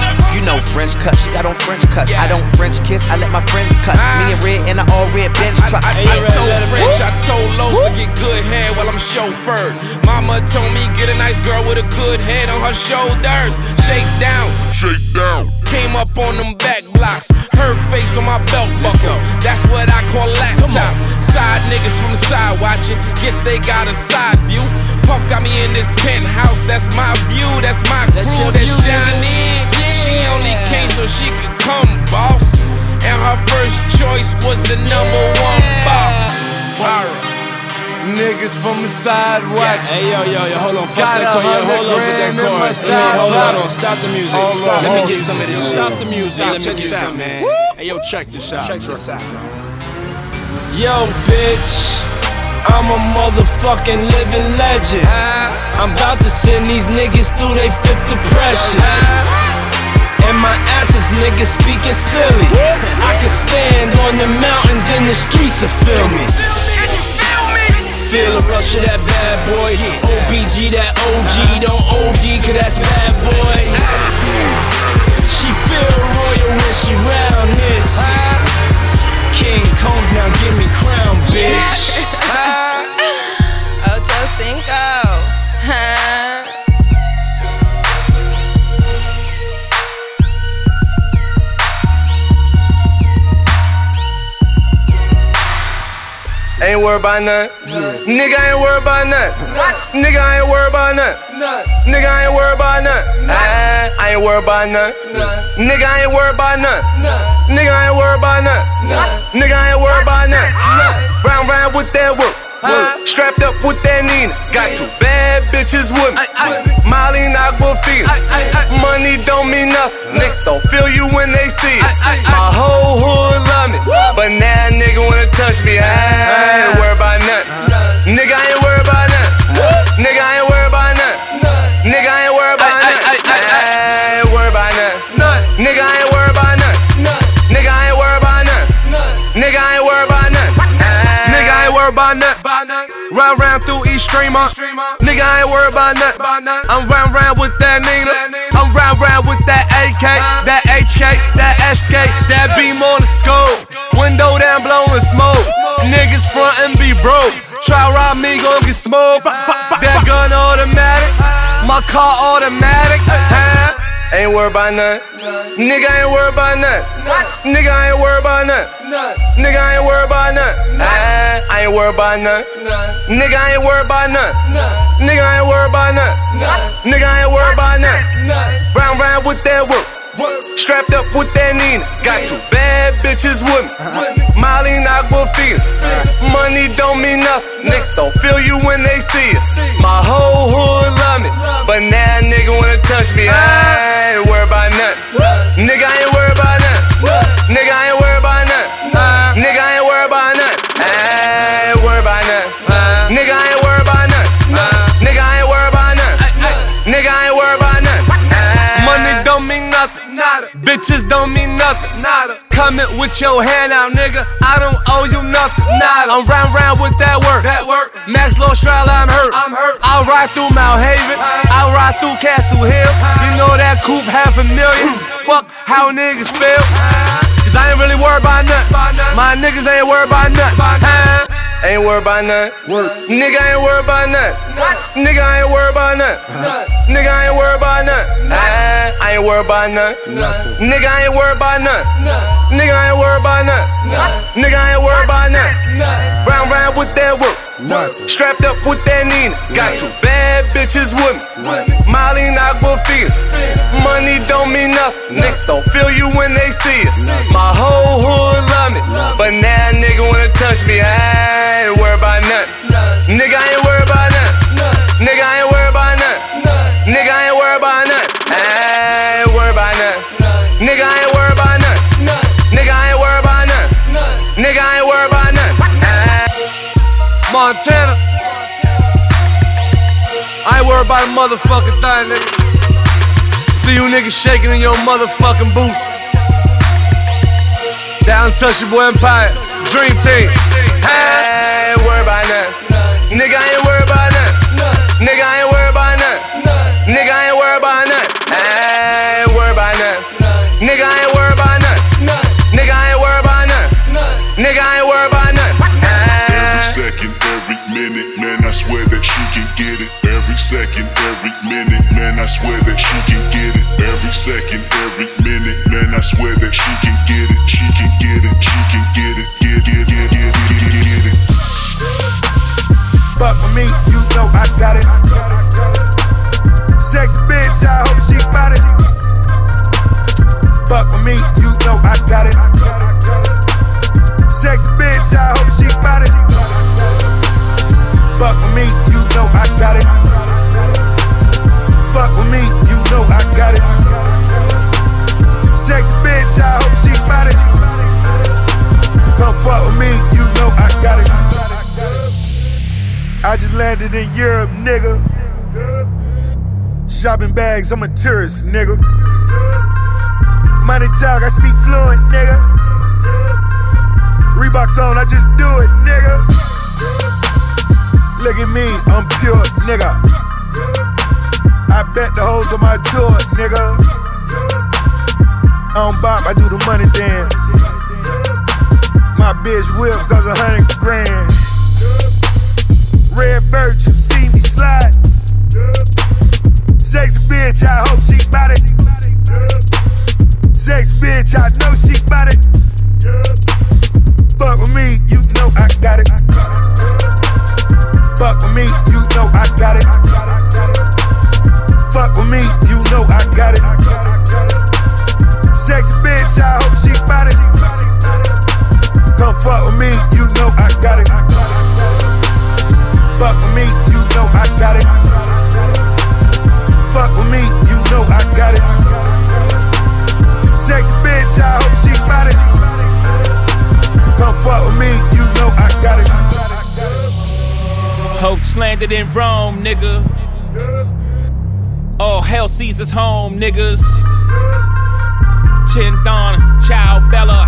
French cut, she got on French cuts. I don't French kiss, I let my friends cut. Me and Red in an all red bench truck. I, I, I told French, I told Los to get good head while I'm chauffeured. Mama told me get a nice girl with a good head on her shoulders. Shake down, shake down. Came up on them back blocks, her face on my belt buckle. That's what I call laptop. Side niggas from the side watching, guess they got a side view. Puff got me in this penthouse, that's my view, that's my crew, that's Johnny. She only came so she could come, boss. And her first choice was the number one box. Alright. Niggas from the side watch. Hey yo yo yo, hold on, fuck Got that a chorus. Yo, hold hundred on with that grand in my chorus. Let me hold on, hold on, stop the music. Hold Stop. on, Let me get some of this. Stop the music. Stop, Let me check get this out, some, man. Hey yo, check this out. Check this out. Yo, bitch. I'm a motherfucking living legend. I'm about to send these niggas through their fifth depression. And my answers, niggas speaking silly. I can stand on the mountains in the streets to feel me. Feel the rush of that bad boy. OBG, that OG. Don't OD, cause that's bad boy. She feel royal when she round this. King combs now, give me crown, bitch. *laughs* Ocho Cinco. *laughs* Ain't worried about nothing. Nigga ain't worried about nothing. Nigga ain't worried about nothing. Nigga ain't worried about. Ah, I ain't worried about nothing. Nigga ain't worried about nothing. Nigga ain't worried about nothing. Nigga ain't worried about nothing. Round round with that work. Strapped up with that Nina. Got two bad bitches with me. Molly Aquafina. Money don't mean nothing. Niggas don't feel you when they see it. My whole hood love me. But now a nigga wanna touch me. I ain't worried about nothing. Nigga I ain't worried about nothing. Nigga I ain't Round through each streamer. Nigga I ain't worried about nothing. I'm round round with that Nina. I'm round round with that AK, that HK, that SK, that beam on the scope. Window down blowing smoke. Niggas front and be broke. Try rob me, gon' get smoked. That gun automatic. My car automatic. Huh? Ain't worried about nothing. Nigga ain't worried about nothing. Nigga ain't worried about nothing. Nigga I ain't worried about nothing. Ah, I ain't worried about nothing. Nigga I ain't worried about nothing. Nigga I ain't worried about nothing. Nigga I ain't worried about nothing. Round round with that work. Strapped up with that Nina. Got two bad bitches with me. Molly Aquafina. Money don't mean nothing. Niggas don't feel you when they see it. My whole hood love me. But now a nigga wanna touch me. I ain't worried about nothing. Nigga I ain't worried about nothing. Nigga ain't Bitches don't mean nothing. Nada. Coming with your hand out, nigga. I don't owe you nothing. Nada. I'm round round with that work. That work. Max Low Strala, I'm hurt. I'm hurt. I'll ride through Mott Haven. I'll ride through Castle Hill. You know that coupe half a million. Hmm. Fuck how niggas feel. Cause I ain't really worried about nothing. My niggas ain't worried about nothing. Ain't worried about nothing. Nigga ain't worried about nothing. Nigga ain't worried about nothing. Nigga ain't worried about. Ah, I ain't worried about nothing. Nigga ain't worried about nothing. Nigga I ain't worried about nothing. Nigga I ain't worried about nothing. Round round with that work. Strapped up with that Nina. Got two bad bitches with me. Molly Aquafina. Money don't mean nothing. Niggas don't feel you when they see it. My whole hood love me. But now a nigga wanna touch me. I ain't worried about nothing. Nigga I ain't worried I worried about a motherfucking thing, nigga. See you niggas shaking in your motherfucking boots. That untouchable empire, dream team. I ain't worried about nothing. Nigga ain't worried about nothing. Nigga ain't worried about nothing. Nigga ain't worried about nothing. I ain't worried about nothing. Nigga ain't worried about nothing. Nigga ain't worried about nothing. Nigga ain't worried about nothing. Every second, every minute, man, I swear that she can get it. Second, every minute, man, I swear that she can get it. Every second, every minute, man, I swear that she can get it. She can get it. She can get it. Get get get get get get, get it. Fuck with me, you know I got it. Sex bitch, I hope she bout it. Fuck with me, you know I got it. Sex bitch, I hope she bout it. Fuck with me, you know I got it. Fuck with me, you know I got it. Sex bitch, I hope she bout it. Come fuck with me, you know I got it. I just landed in Europe, nigga. Shopping bags, I'm a tourist, nigga. Money talk, I speak fluent, nigga. Reeboks on, I just do it, nigga. Look at me, I'm pure, nigga. I bet the hoes on my tour, nigga. I don't bop, I do the money dance. my bitch whip cause a hundred grand. Red virtue, see me slide. Sex bitch, I hope she bout it. Sex bitch, I know she bout it. Fuck with me, you know I got it. Fuck with me, you know I got it. Fuck with me, you know I got it. Sex bitch, I hope she bout it. Come fuck with me, you know I got it. Fuck with me, you know I got it. Fuck with me, you know I got it. Sex bitch, I hope she bout it. Come fuck with me, you know I got it. Hoach landed in Rome, nigga. All hell sees us home, niggas. Chinthon, Chow Bella.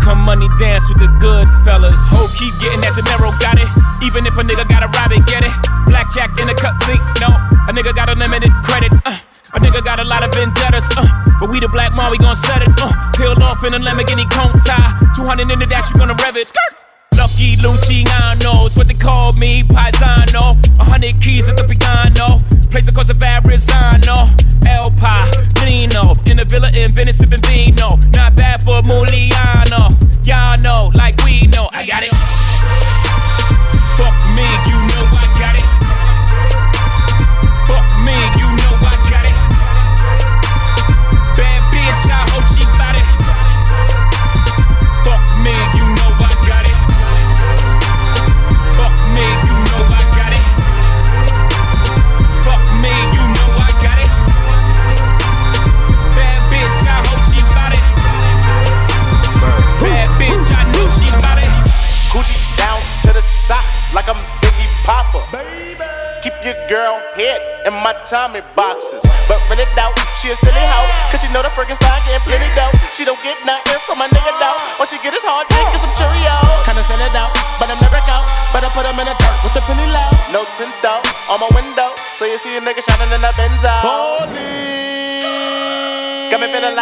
Come money dance with the good fellas. Ho, keep getting at the narrow, got it. Even if a nigga got a rob it, get it. Blackjack in the cutscene, no. A nigga got unlimited credit, uh. A nigga got a lot of vendettas, uh. But we the black mom, we gon' set it, uh. Peeled off in a Lamborghini cone tie. 200 in the dash, you gonna rev it. Skirt. Lucky Luciano, it's what they call me, Paisano. A hundred keys at the piano, place across the Verrazano.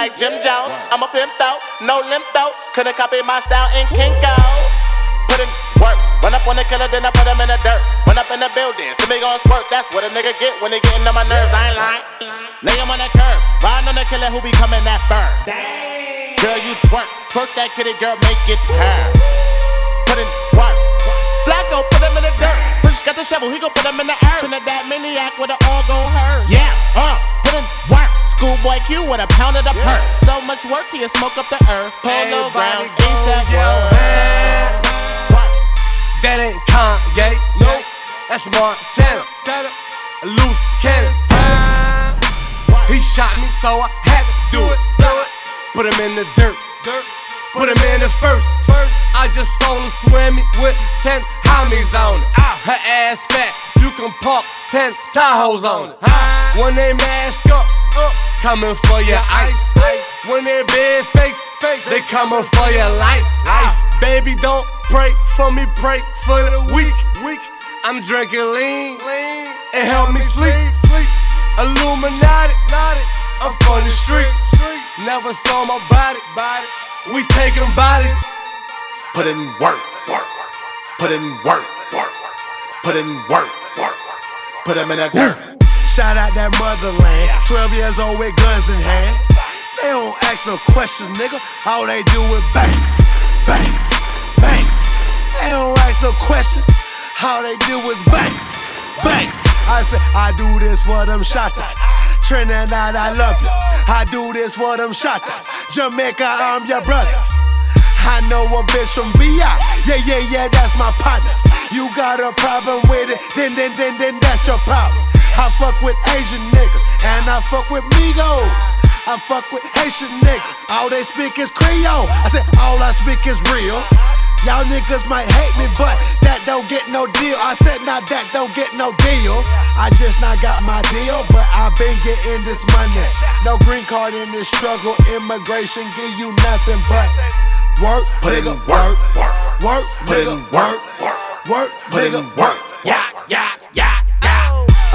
Like Jim Jones. I'm a pimp though, no limp though. Couldn't copy my style in Kinko's. Put in work, run up on the killer, then I put him in the dirt. Run up in the building, see me gon' squirt. That's what a nigga get when they getting on my nerves. I ain't lying. Lay him on that curb, riding on the killer who be coming that bird. Girl, you twerk, twerk that kitty, girl, make it turn. Put in work. Flacko, put him in the dirt. Fresh got the shovel, he gon' put him in the earth. Trinidad maniac with the all gon' hurt. Yeah, uh, put in work. Schoolboy Q with a pound of the perk. So much work, he'll smoke up the earth. Polo ground, ASAP world. That ain't Kanye, no, that's Montana. A loose cannon. He shot me, so I had to do it. Put him in the dirt, put him in the first. I just saw her swimming with 10 homies on it. Her ass fat, you can park 10 Tahoes on it. When they mask up, uh, coming for your ice. When they big fakes, they coming for your life. Life, baby, don't pray for me, pray for the weak. Weak. I'm drinking lean, lean. it help me sleep. Sleep. Illuminati, I'm for the streets. Never saw my body, body. We taking bodies. Put in work, work, put in work, work, put in work, work, put him in that dirt. Shout out that motherland. 12 years old with guns in hand. They don't ask no questions, nigga. All they do is bang, bang, bang. They don't ask no questions. All they do is bang, bang. I say, I do this for them shotters. Trinidad, I love you. I do this for them shotters. Jamaica, I'm your brother. I know a bitch from VI. Yeah, yeah, yeah, that's my partner. You got a problem with it, then, then, then, then that's your problem. I fuck with Asian niggas, and I fuck with Migos. I fuck with Haitian niggas. All they speak is Creole. I said, all I speak is real. Y'all niggas might hate me, but that don't get no deal. I said, now that don't get no deal. I just not got my deal, but i been getting this money. No green card in this struggle. Immigration give you nothing but work, Put in work, work, work, Put in work, work, work, put in work. Yeah, yeah, yeah.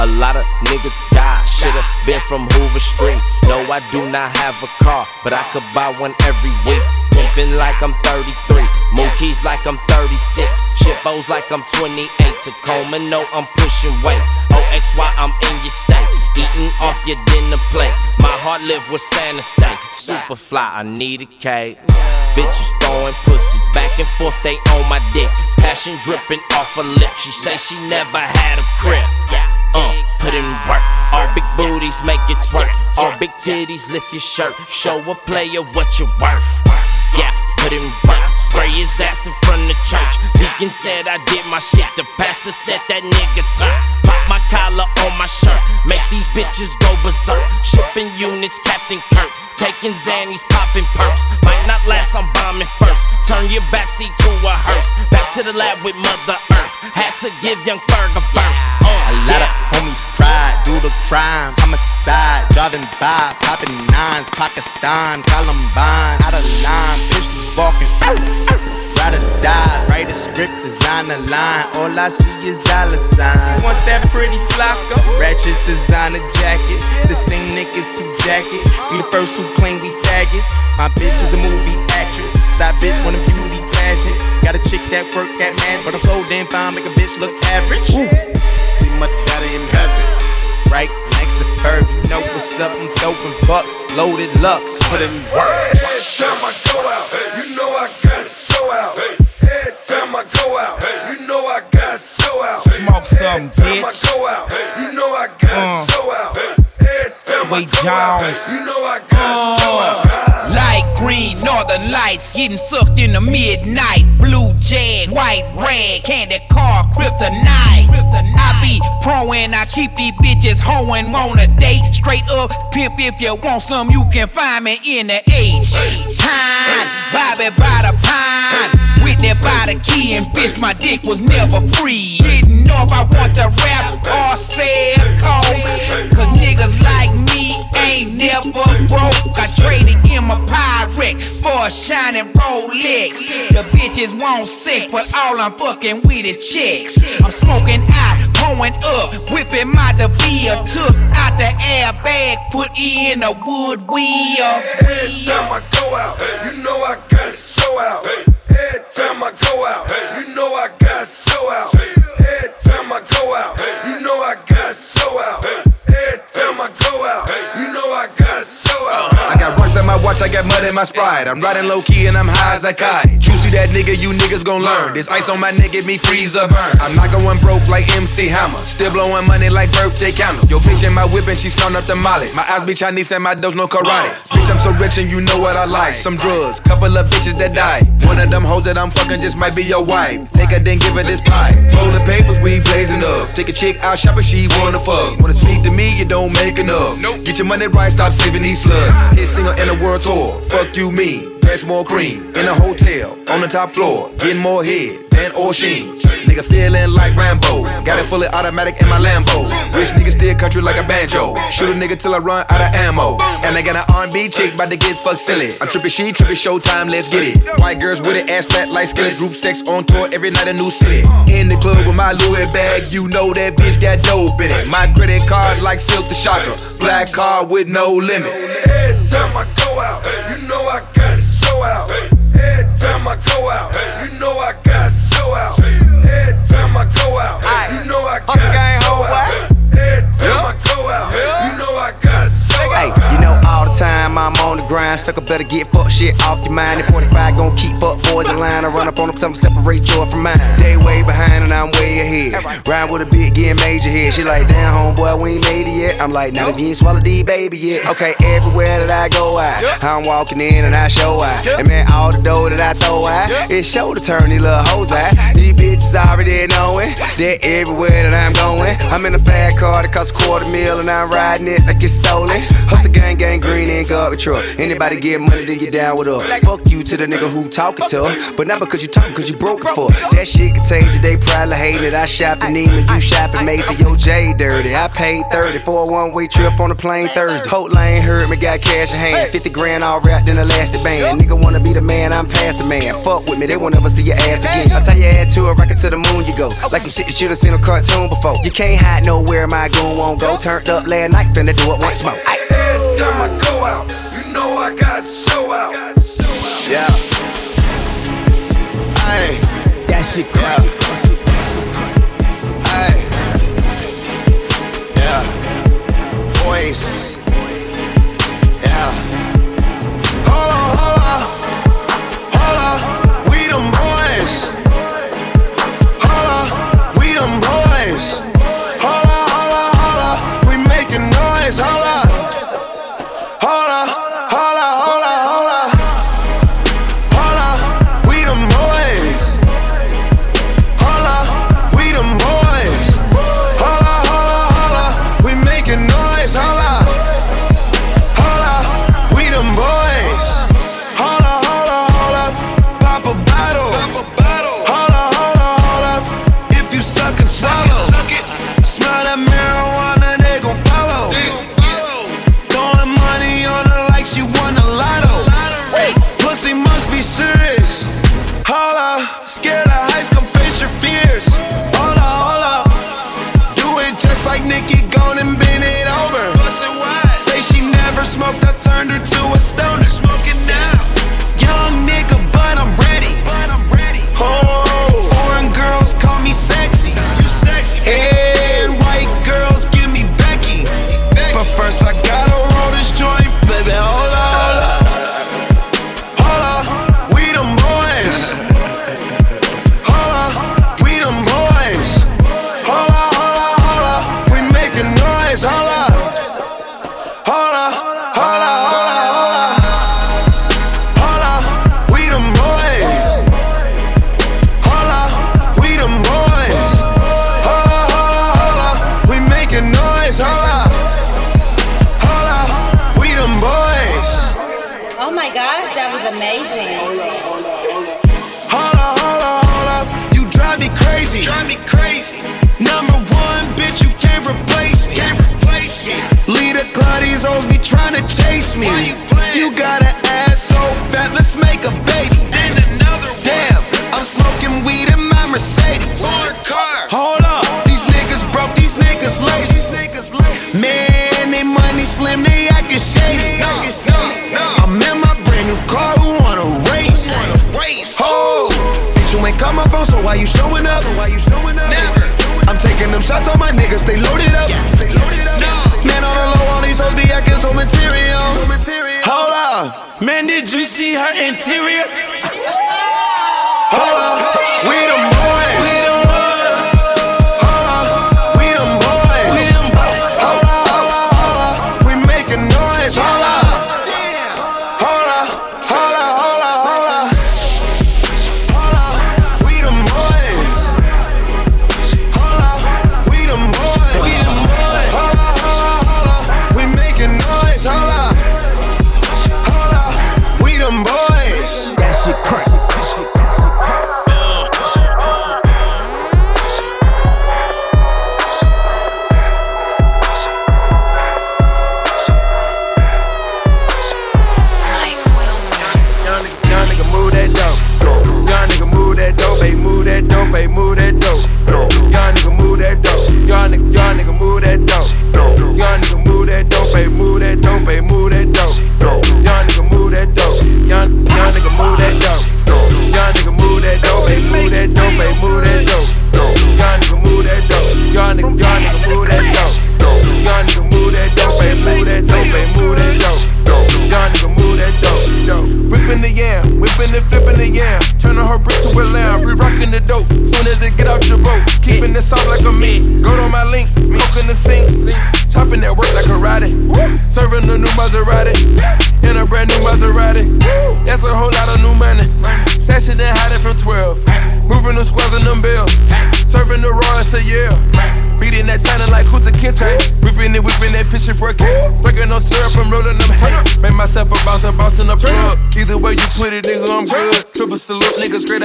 A lot of niggas die. Should've been from Hoover Street. No, I do not have a car, but I could buy one every week. Pimpin' like I'm 33. Mookie's like I'm 36. Shipos like I'm 28. Tacoma, no, I'm pushing weight. OXY, I'm in your state. Eating off your dinner plate. My heart live with Santa State. Super fly, I need a cake. Bitches throwing pussy back and forth, they on my dick. Passion dripping off her lip. She say she never had a crib. Uh, put in work. All big booties make it twerk. All big titties lift your shirt. Show a player what you're worth. Yeah, put in work. Spray his ass in front of church. Deacon said I did my shit. The pastor said that nigga turn. Pop my collar on my shirt. Make these bitches go berserk. Shipping units, Captain Kirk. Taking Xannies, popping perks. Might not last, I'm bombing first. Turn your backseat to a hearse. Back to the lab with Mother Earth. Had to give young Ferg a verse. Uh, a lot of homies tried, do the crimes. Homicide, driving by, popping nines. Pakistan, Columbine, out of line. Pistols walking. Ride or die, write a script, design a line. All I see is dollar signs. Want that pretty flocka? Ratchets, designer jackets. The same niggas who jacket. We the first who claim we faggots. My bitch is a movie actress. Side bitch want a beauty pageant. Got a chick that work at man, but I'm so damn fine, make a bitch look average. Ooh. Be my daddy in heaven. Right next to her, you know what's up. I'm throwing bucks, loaded lux, put in work. Every time I go out. Smoke some, bitch. Go out, you know I got Uh. so out. Every time I Sway Jones. you know I got so out. Light green, northern lights getting sucked in the midnight. Blue jag, white rag, candy car, kryptonite. I be proing, I keep these bitches hoeing on a date. Straight up, pimp, if you want some, you can find me in the H. Time, Bobby by the pine. Whitney by the key and bitch, my dick was never free. Didn't know if I want to rap or sell coke. Cause niggas like me ain't never broke. I traded in my pirate for a shining Rolex. The bitches want sex, but all I'm fucking with is chicks. I'm smoking out, pouring up, whipping my DeVille. Took out the airbag, put in a wood wheel. Every time I go out, you know I got it show out. Every time I go out, you know I got so out. Every time I go out, you know I got so out. Every time I go out, you know I got so out. I got rocks on my watch, I got mud in my sprite. I'm riding low key and I'm high as a kite. Juicy that nigga, you niggas gon' learn. This ice on my neck, get me freeze or burn. I'm not going broke like MC Hammer. Still blowing money like birthday candle. Yo, bitch in my whip and she stone up the molly. My eyes be Chinese and my does no karate. Bitch, I'm so rich and you know what I like. Some drugs, couple of bitches that die. One of them hoes that I'm fucking just might be your wife. Take her, then give her this pie. Rolling papers, we blazing up. Take a chick out shopping, she wanna fuck. Wanna speak to me, you don't make enough. Get your money right, stop saving these slugs. Single in a world tour. Fuck you, me. Pass more cream. In a hotel, on the top floor. Getting more head than Ocean. Nigga feeling like Rambo. Got it fully automatic in my Lambo. Rich nigga still country like a banjo. Shoot a nigga till I run out of ammo. And I got an R&B chick about to get fucked silly. I'm tripping, she tripping, showtime, let's get it. White girls with it, ass flat like skillets. Group sex on tour every night, a new city. In the club with my Louis bag, you know that bitch got dope in it. My credit card like Silk the Shocker. Black card with no limit. Every time I go out, you know I got it so out. Time I go out, you know I got so out. Every time I go out, you know I got so out. Every time I go out, time I'm on the grind. Sucker better get fuck shit off your mind. And 45 gon' keep fuck boys in line. I run up on them, tell them separate joy from mine. They way behind and I'm way ahead. Rhyme with a bit, getting major head. She like, damn, homeboy, we ain't made it yet. I'm like, not if you ain't swallowed D, baby yet. Okay, everywhere that I go out, I'm walking in and I show out. And man, all the dough that I throw out, it's show to turn these little hoes out. These bitches already knowing that everywhere that I'm going, I'm in a fat car that costs a quarter mil and I'm riding it like it's stolen. Hustle gang, gang, green in God with truck. Anybody get money, then get down with her. Fuck you to the nigga who talking to her. But not because you talking, cause you broke it for That shit contagious, they probably hate it. I shop at Neiman, you shop at Macy, yo J dirty. I paid 30 for a one way trip on a plane Thursday. Whole lane heard me, got cash in hand. 50 grand all wrapped in elastic band. Nigga wanna be the man, I'm past the man. Fuck with me, they won't ever see your ass again. I tell your ass to a rocket to the moon you go. Like some shit that you done seen a cartoon before. You can't hide nowhere, my goon won't go. Turned up last night, finna do it once more. Every time I go show out. You know I got show out. Yeah. Hey. That shit crazy. Yeah. Hey. Yeah. Voice.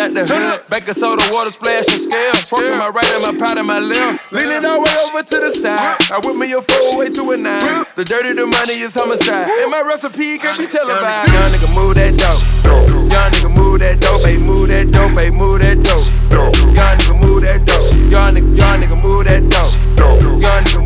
Out the hood. Back of soda, water splash and scale. Smoking my right and my powder, my left. Leaning all the way over to the side. I whip me a four way to a nine. The dirty, the money is homicide. And my recipe can't be televised. Young nigga, move that dope. Young nigga, move that dope, baby, move that dope, baby, move that dope. Young nigga, move that dope. Young nigga, young nigga, move that dope. Young nigga,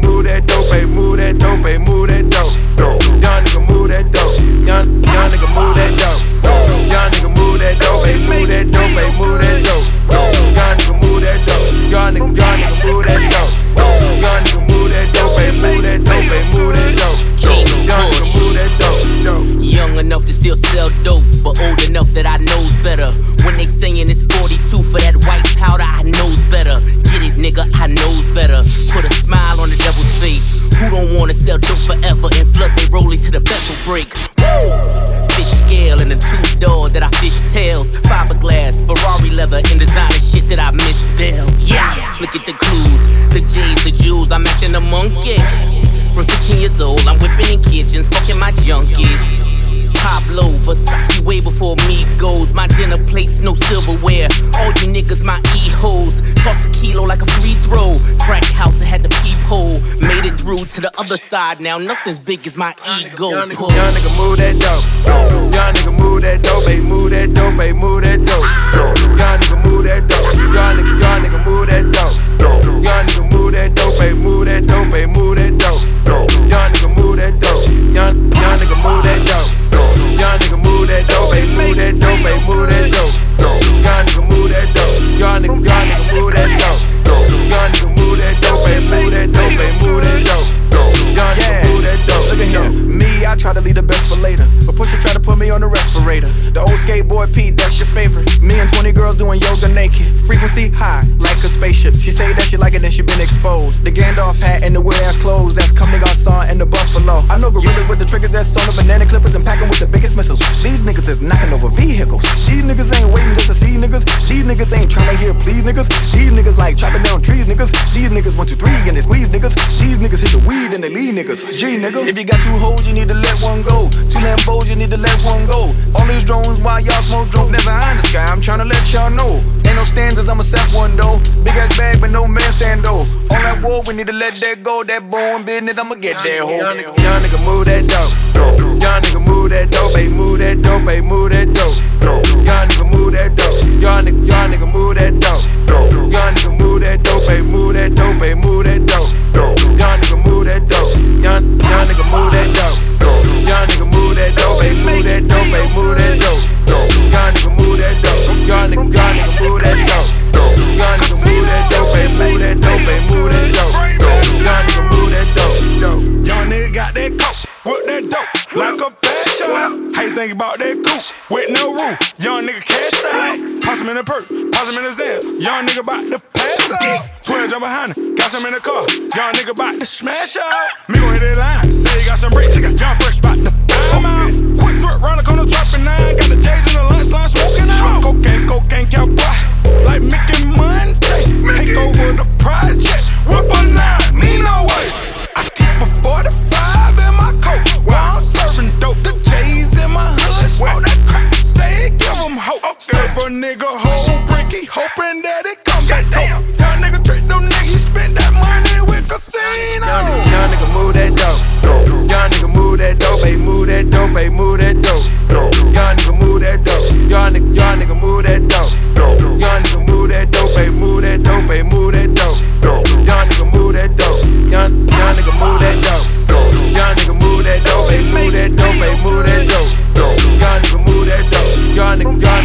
Way me goes. My dinner plates, no silverware. All you niggas, my e-hoes. Toss a kilo like a free throw. Crack house, that had the peephole. Made it through to the other side. Now nothing's big as my ego. Young nigga, young nigga move that dope. Young nigga move that dope, baby, move that dope, baby, move that dope. Young nigga move that dope. Young nigga, young nigga move that dope. Young nigga move that dope, baby, move that dope, baby, move that dope. Young nigga move that dope. Young, young nigga move that dope. Young nigga move that dope, baby, move that dope, baby, move that dope. Young nigga move that dope. Young nigga, young nigga move that dope. Young nigga move that dope, baby, move that dope, baby, move that dope. Young nigga I try to leave the best for later. But Pusha try to put me on the respirator. The old skateboard Pete, that's your favorite. Me and 20 girls doing yoga naked. Frequency high, like a spaceship. She say that she like it, then she been exposed. The Gandalf hat and the weird ass clothes. That's coming Garcon and the Buffalo. I know gorillas with the triggers that's on the banana clippers and packing with the biggest missiles. These niggas is knocking over vehicles. These niggas ain't waiting just to see niggas. These niggas ain't trying to hear please niggas. These niggas like chopping down trees niggas. These niggas one two three and they squeeze niggas. These niggas hit the weed and they leave niggas. G nigga. If you got two hoes, you need to let one go. Two Lambos, you need to let one go. All these drones why y'all smoke drone. Never in the sky. I'm trying to let y'all know. Ain't no standards, I'ma set one though. Big ass bag, but no man sando. All that war, we need to let that go. That born business, I'ma get that hoe. Young nigga, young nigga move that dope. Young nigga move that dope, baby, move that dope, baby, move that dope. Young nigga move that dope. Young nigga, young nigga move that dope. Young nigga move that dope, baby, move that dope, baby, move that dope. Young nigga move that dope. Young, young nigga move that dope. Young nigga move that dope, baby, move that dope, baby, move that dope. Young nigga move that dope. Young nigga, young nigga move that dope. Young nigga move that dope, baby, move that dope, baby, move that dope. Young nigga move that dope. Young nigga got that coat, with that dope, like a bad child. How you think about that coupe with no roof? Young nigga. Toss him in the perk, toss him in the Zen. Young nigga bout to pass out. 12 jump behind him, got some in the car. Young nigga bout to smash out. Me gon' hit that line, say he got some bricks. Young fresh bout to him out. Quick trip round the corner, dropping nine. Got the J's in the lunch line, smoking out. Cocaine, cocaine, cowboy. Like Mickey Monday. Take over the project. Whip a nine, Give a nigga whole brick, hoping that it come back. Down oh, nigga trick them niggas. he spend that money with casino. Young nigga, move that dope. Young nigga move that dope, They move that dope, They move that dope. Young nigga move that dope. Young nigga, young nigga move that dope. Young nigga move that dope, They move that dope, They move that dope. Young nigga move that dope. Young, young nigga move that dope. Young nigga move that dope, They move that dope, They move that dope. Young nigga move that dope. Young nigga, young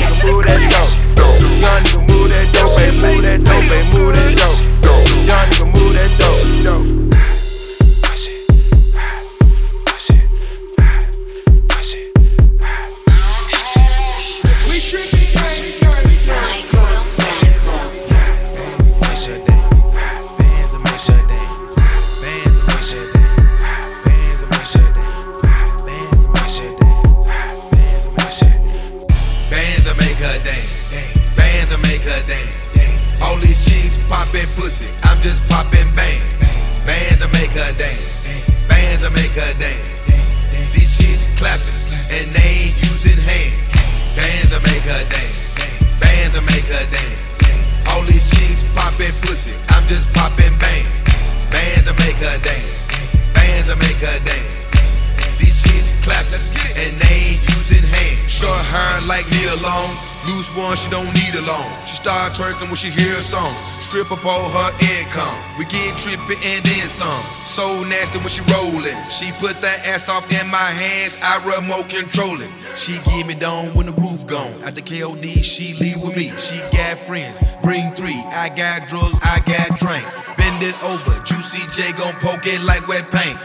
pussy. I'm just popping bands. Bands that make her dance. Bands that make her dance. These chicks clap, let's get it. And they ain't using hands. Short hair like me alone. Loose one, she don't need a loan. She start twerking when she hear a song. Strip up all her income. We get trippin' and then some. So nasty when she rollin'. She put that ass off in my hands. I remote control it. She give me down when the roof gone. At the KOD, she leave with me. She got friends, bring three. I got drugs, I got drink. Bend it over, Juicy J gon' poke it like wet paint.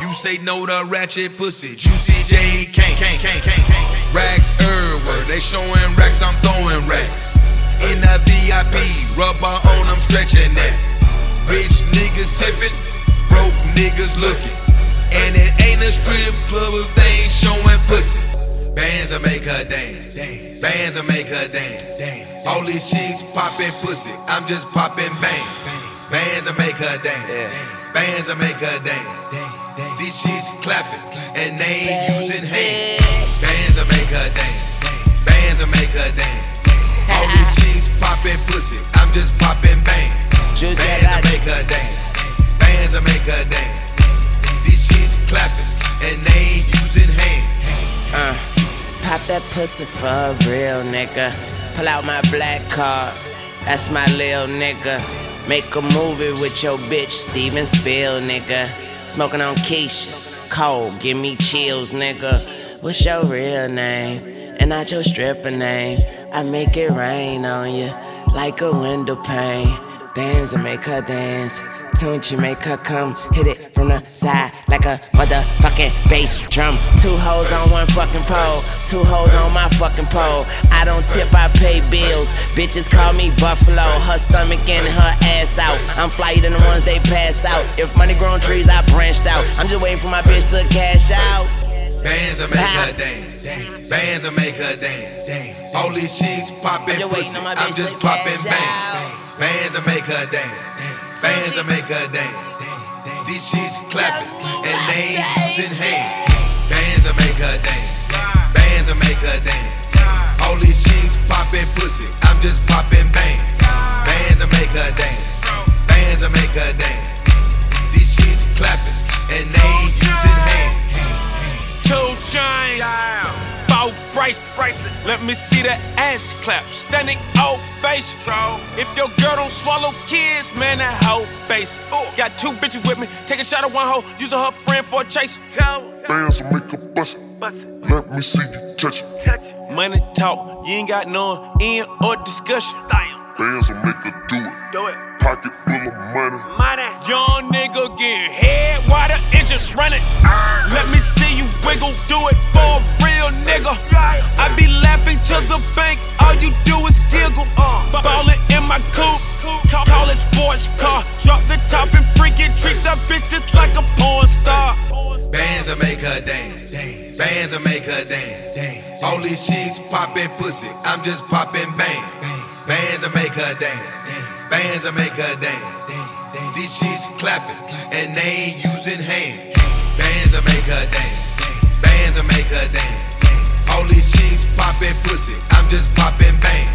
You say no to ratchet pussy, Juicy J can't, can't, can't, can't, can't. Racks everywhere, they showing racks, I'm throwing racks. In the VIP, rubber on, I'm stretching that. Rich niggas tipping, broke niggas looking. And it ain't a strip club if they ain't showing pussy. Bands will make her dance. Bands will make her dance. All these chicks popping pussy. I'm just popping bang. Bands will make her dance. Bands will make her dance. These chicks clapping and they ain't using hands. Bands will make her dance. Bands will make her dance. All these chicks popping pussy. I'm just popping bang. Make her dance. These chicks clapping and they ain't using hands. Uh, pop that pussy for a real nigga. Pull out my black card, that's my lil nigga. Make a movie with your bitch, Steven Spiel, nigga. Smoking on Keisha, cold, give me chills, nigga. What's your real name? And not your stripper name. I make it rain on you like a window pane. Bands and make her dance. Tunchi make her come, hit it from the side like a motherfucking bass drum. Two hoes on one fucking pole, two hoes on my fucking pole. I don't tip, I pay bills. Bitches call me Buffalo, her stomach and her ass out. I'm flyer than the ones they pass out. If money grown trees, I branched out. I'm just waiting for my bitch to cash out. Bands will make her dance. Bands will make her dance. All these chicks popping pussy. I'm just popping bang. Bands will make her dance. Bands will make her dance. These chicks clapping and they ain't using hands. Bands will make her dance. Bands will make her dance. All these chicks popping pussy. I'm just popping bang. Bands will make her dance. Bands will make her dance. These chicks clapping and they ain't using hands. Two chains, bow bracelet. Let me see that ass clap. Standing ovation. If your girl don't swallow kids, man, that hoe base. Got two bitches with me. Take a shot at one hoe. Using her friend for a chase. Bands will make a bust. Let me see you touch it. Money talk, you ain't got no end or discussion. Bands will make her do it. Do it. Pocket full of money. Young nigga getting head while the engine running. Let me see you wiggle, do it for a real nigga. I be laughing to the bank, all you do is giggle. Ballin' in my coupe, call, call it sports car. Drop the top and freak it, treat the bitch just like a porn star. Bands will make her dance. Bands will make her dance. All these chicks popping pussy. I'm just popping bang. Bands will make her dance. Bands will make her dance. These chicks clapping and they ain't using hands. Bands will make her dance. Bands will make her dance. All these chicks popping pussy. I'm just popping bang.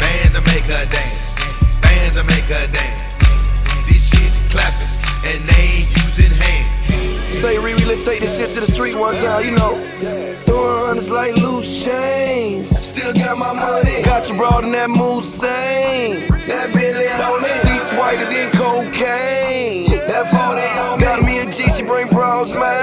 Bands will make her dance. Bands will make her dance. These chicks clapping and they ain't using hands. Say Riri, let's take this shit to the street one time, you know. Throwing hundreds like loose change. Still got my money. Got you broad in that mood same. That Bentley on me. Seats whiter than cocaine. That 40 on me. Got me a G, she bring bros, man.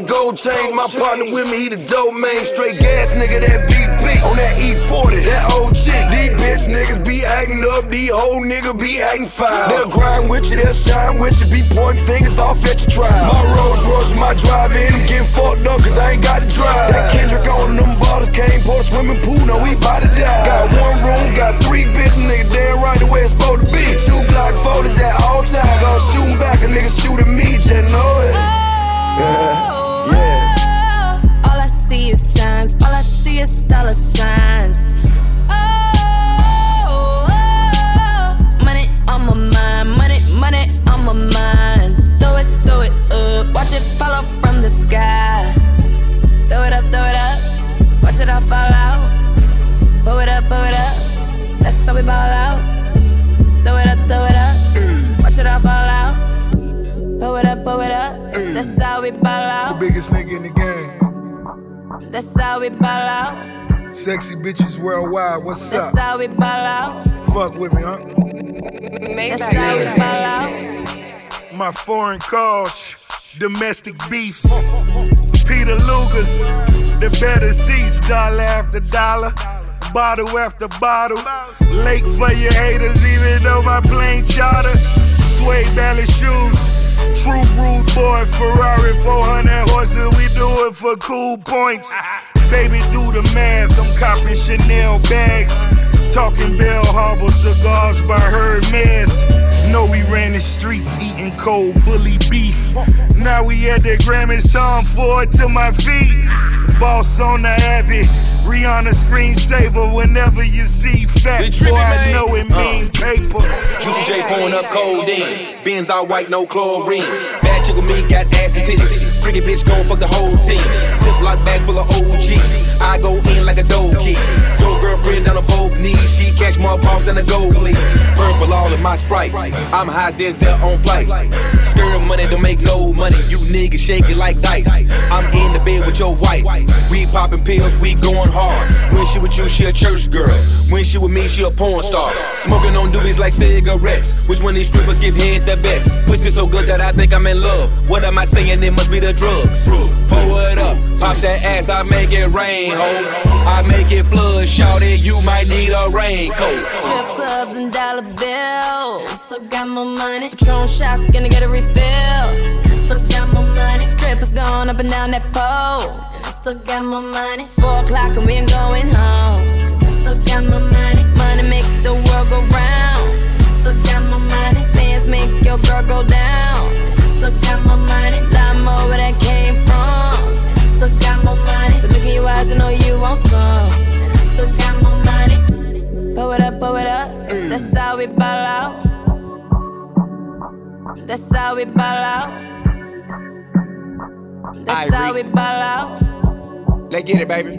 My gold chain. My partner with me, he the dope man. Straight gas nigga, that VP. On that E40, that old chick. These bitch niggas be acting up. These old niggas be acting foul. They'll grind with you, they'll shine with you. Be pointing fingers off at your trial. My Rolls Royce, my drive in. I'm getting fucked up cause I ain't got to drive. That Kendrick on them bottles came for the swimming pool. No, we bout to die. Got one room, got three bitches. Nigga, damn right the way it's supposed to be. Two block photos at all times. Gonna shoot back, a nigga shooting me, just know it. Yeah, yeah. All I see is signs, all I see is dollar signs. Oh, oh, money on my mind, money, money on my mind. Throw it, throw it up, watch it fall from the sky. Throw it up, throw it up, watch it all fall out. Blow it up, blow it up, that's how we ball out. Blow it up, blow it up, that's how we ball out. It's the biggest nigga in the game. That's how we ball out. Sexy bitches worldwide, what's That's up? That's how we ball out. Fuck with me, huh? That's how we ball out. My foreign calls, domestic beefs. Peter Lugas, the better seats, dollar after dollar, bottle after bottle. Late for your haters, even though my plane charter. Suede ballet shoes. True rude boy, Ferrari 400 horses, we do it for cool points. Baby, do the math, I'm copping Chanel bags. Talking Bell Harbor cigars by Hermes. Know we ran the streets eating cold bully beef. Now we at the Grammys, Tom Ford to my feet. Boss on the Abbey, Rihanna screensaver. Whenever you see fat boy, I know it uh. mean paper. Juicy J pouring up codeine. Benz all white, no chlorine. Bad chick with me got ass and titties. Freaky bitch gon' fuck the whole team. Ziploc bag full of OG. I go in like a dough key. Your girlfriend down on both knees. She catch more balls than a goalie. Purple all in my sprite. I'm high Denzel on flight. Skirt money don't make no money. You niggas shake it like dice. I'm in the bed with your wife. We popping pills, we going hard. When she with you, she a church girl. When she with me, she a porn star. Smoking on doobies like cigarettes. Which one of these strippers give head the best? Pussy so good that I think I'm in love. What am I saying? It must be the drugs. Pour it up, pop that ass, I make it rain, ho. I make it flood, shout it, you might need a raincoat. Strip clubs and dollar bills. Still got more money. Patron shots, gonna get a refill. Still got more money. Strippers going up and down that pole. Still got more money. Four o'clock and we ain't going home. Still got more money. Money make the world go round. Still got more money. Fans make your girl go down. Still got more money. Pull it up, pull it up. That's how we ball out. That's how we ball out. That's how we ball out. Let's get it, baby.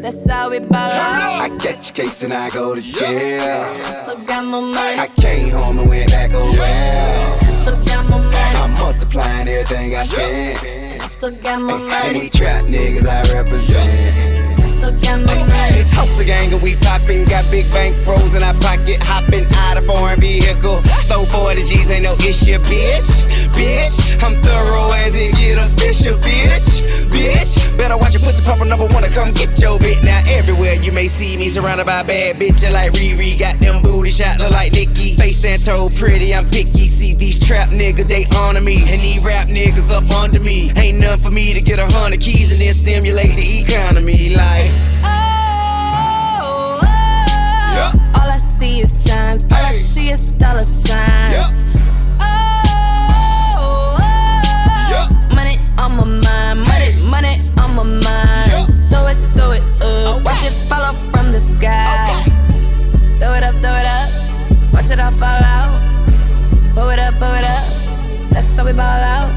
That's how we ball out. I catch a case and I go to jail. I still got more money. I came home and went back well. I still got more money. I'm multiplying everything I spend. I still got more And money. these trap niggas I represent. I still got. This hustle gang and we poppin', got big bank froze in our pocket, hopping out of foreign vehicle. Throw 40 G's, ain't no issue, bitch. Bitch, I'm thorough as it get official, bitch. Bitch, better watch your pussy pop number one to come get your bit. Now everywhere you may see me surrounded by bad bitches like Riri, got them booty shot look like Nicki. Face and toe pretty, I'm picky. See these trap niggas, they honor me, and these rap niggas up under me. Ain't nothing for me to get a hundred keys and then stimulate the economy like. Oh, oh, oh. All I see is signs. All I see is dollar signs. Oh, oh, money on my mind. Money, money on my mind. Throw it, throw it up. Watch it fall off from the sky. Throw it up, throw it up. Watch it all fall out. Pull it up, pull it up. That's how we ball out.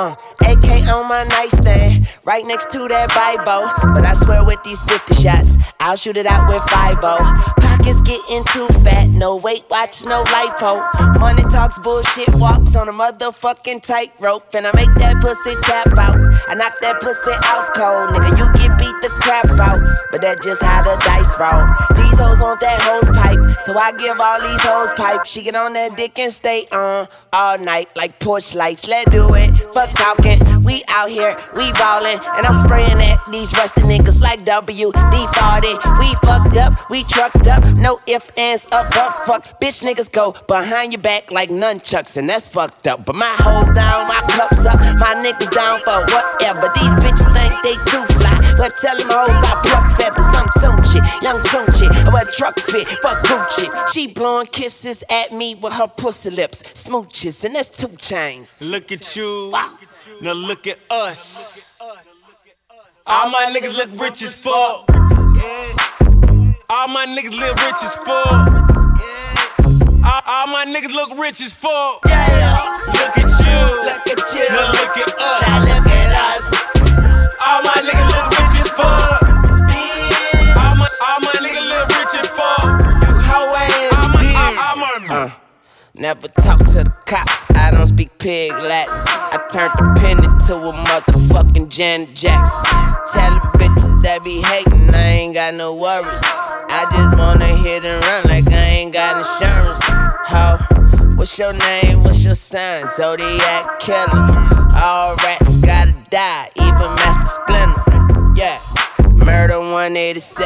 Uh, AK on my nightstand, right next to that Bible. But I swear with these 50 shots, I'll shoot it out with 5 Pockets getting too fat, no weight watch, no lipo. Money talks bullshit, walks on a motherfucking tightrope. And I make that pussy tap out. I knock that pussy out cold, nigga. You get beat the crap out, but that just how the dice roll. These hoes want that hose pipe, so I give all these hoes pipe. She get on that dick and stay on all night like porch lights. Let's do it. Fuck talking, we out here, we ballin', and I'm spraying at these rusty niggas like WD 40. We fucked up, we trucked up, no ifs, ands, up, but fucks. Bitch niggas go behind your back like nunchucks, and that's fucked up. But my hoes down, my cups up, my niggas down for whatever. These bitches think they too fly, but tell them hoes I pluck feathers. I'm Tunchi, young Tunchi, I wear truck fit, fuck Gucci. She blowing kisses at me with her pussy lips, smooches, and that's two chains. Look at you. Now look at us. All my niggas look rich as fuck. All my niggas live rich as fuck. All, all my niggas look rich as fuck. Look at you. Look at you. Now look at us. Now look at us. All my niggas look never talk to the cops. I don't speak pig Latin. I turned the pen into a motherfucking Janet Jackson. Tell the bitches that be hating, I ain't got no worries. I just wanna hit and run like I ain't got insurance. Ho, what's your name? What's your sign? Zodiac killer. All rats gotta die, even Master Splinter. Yeah. Murder 187.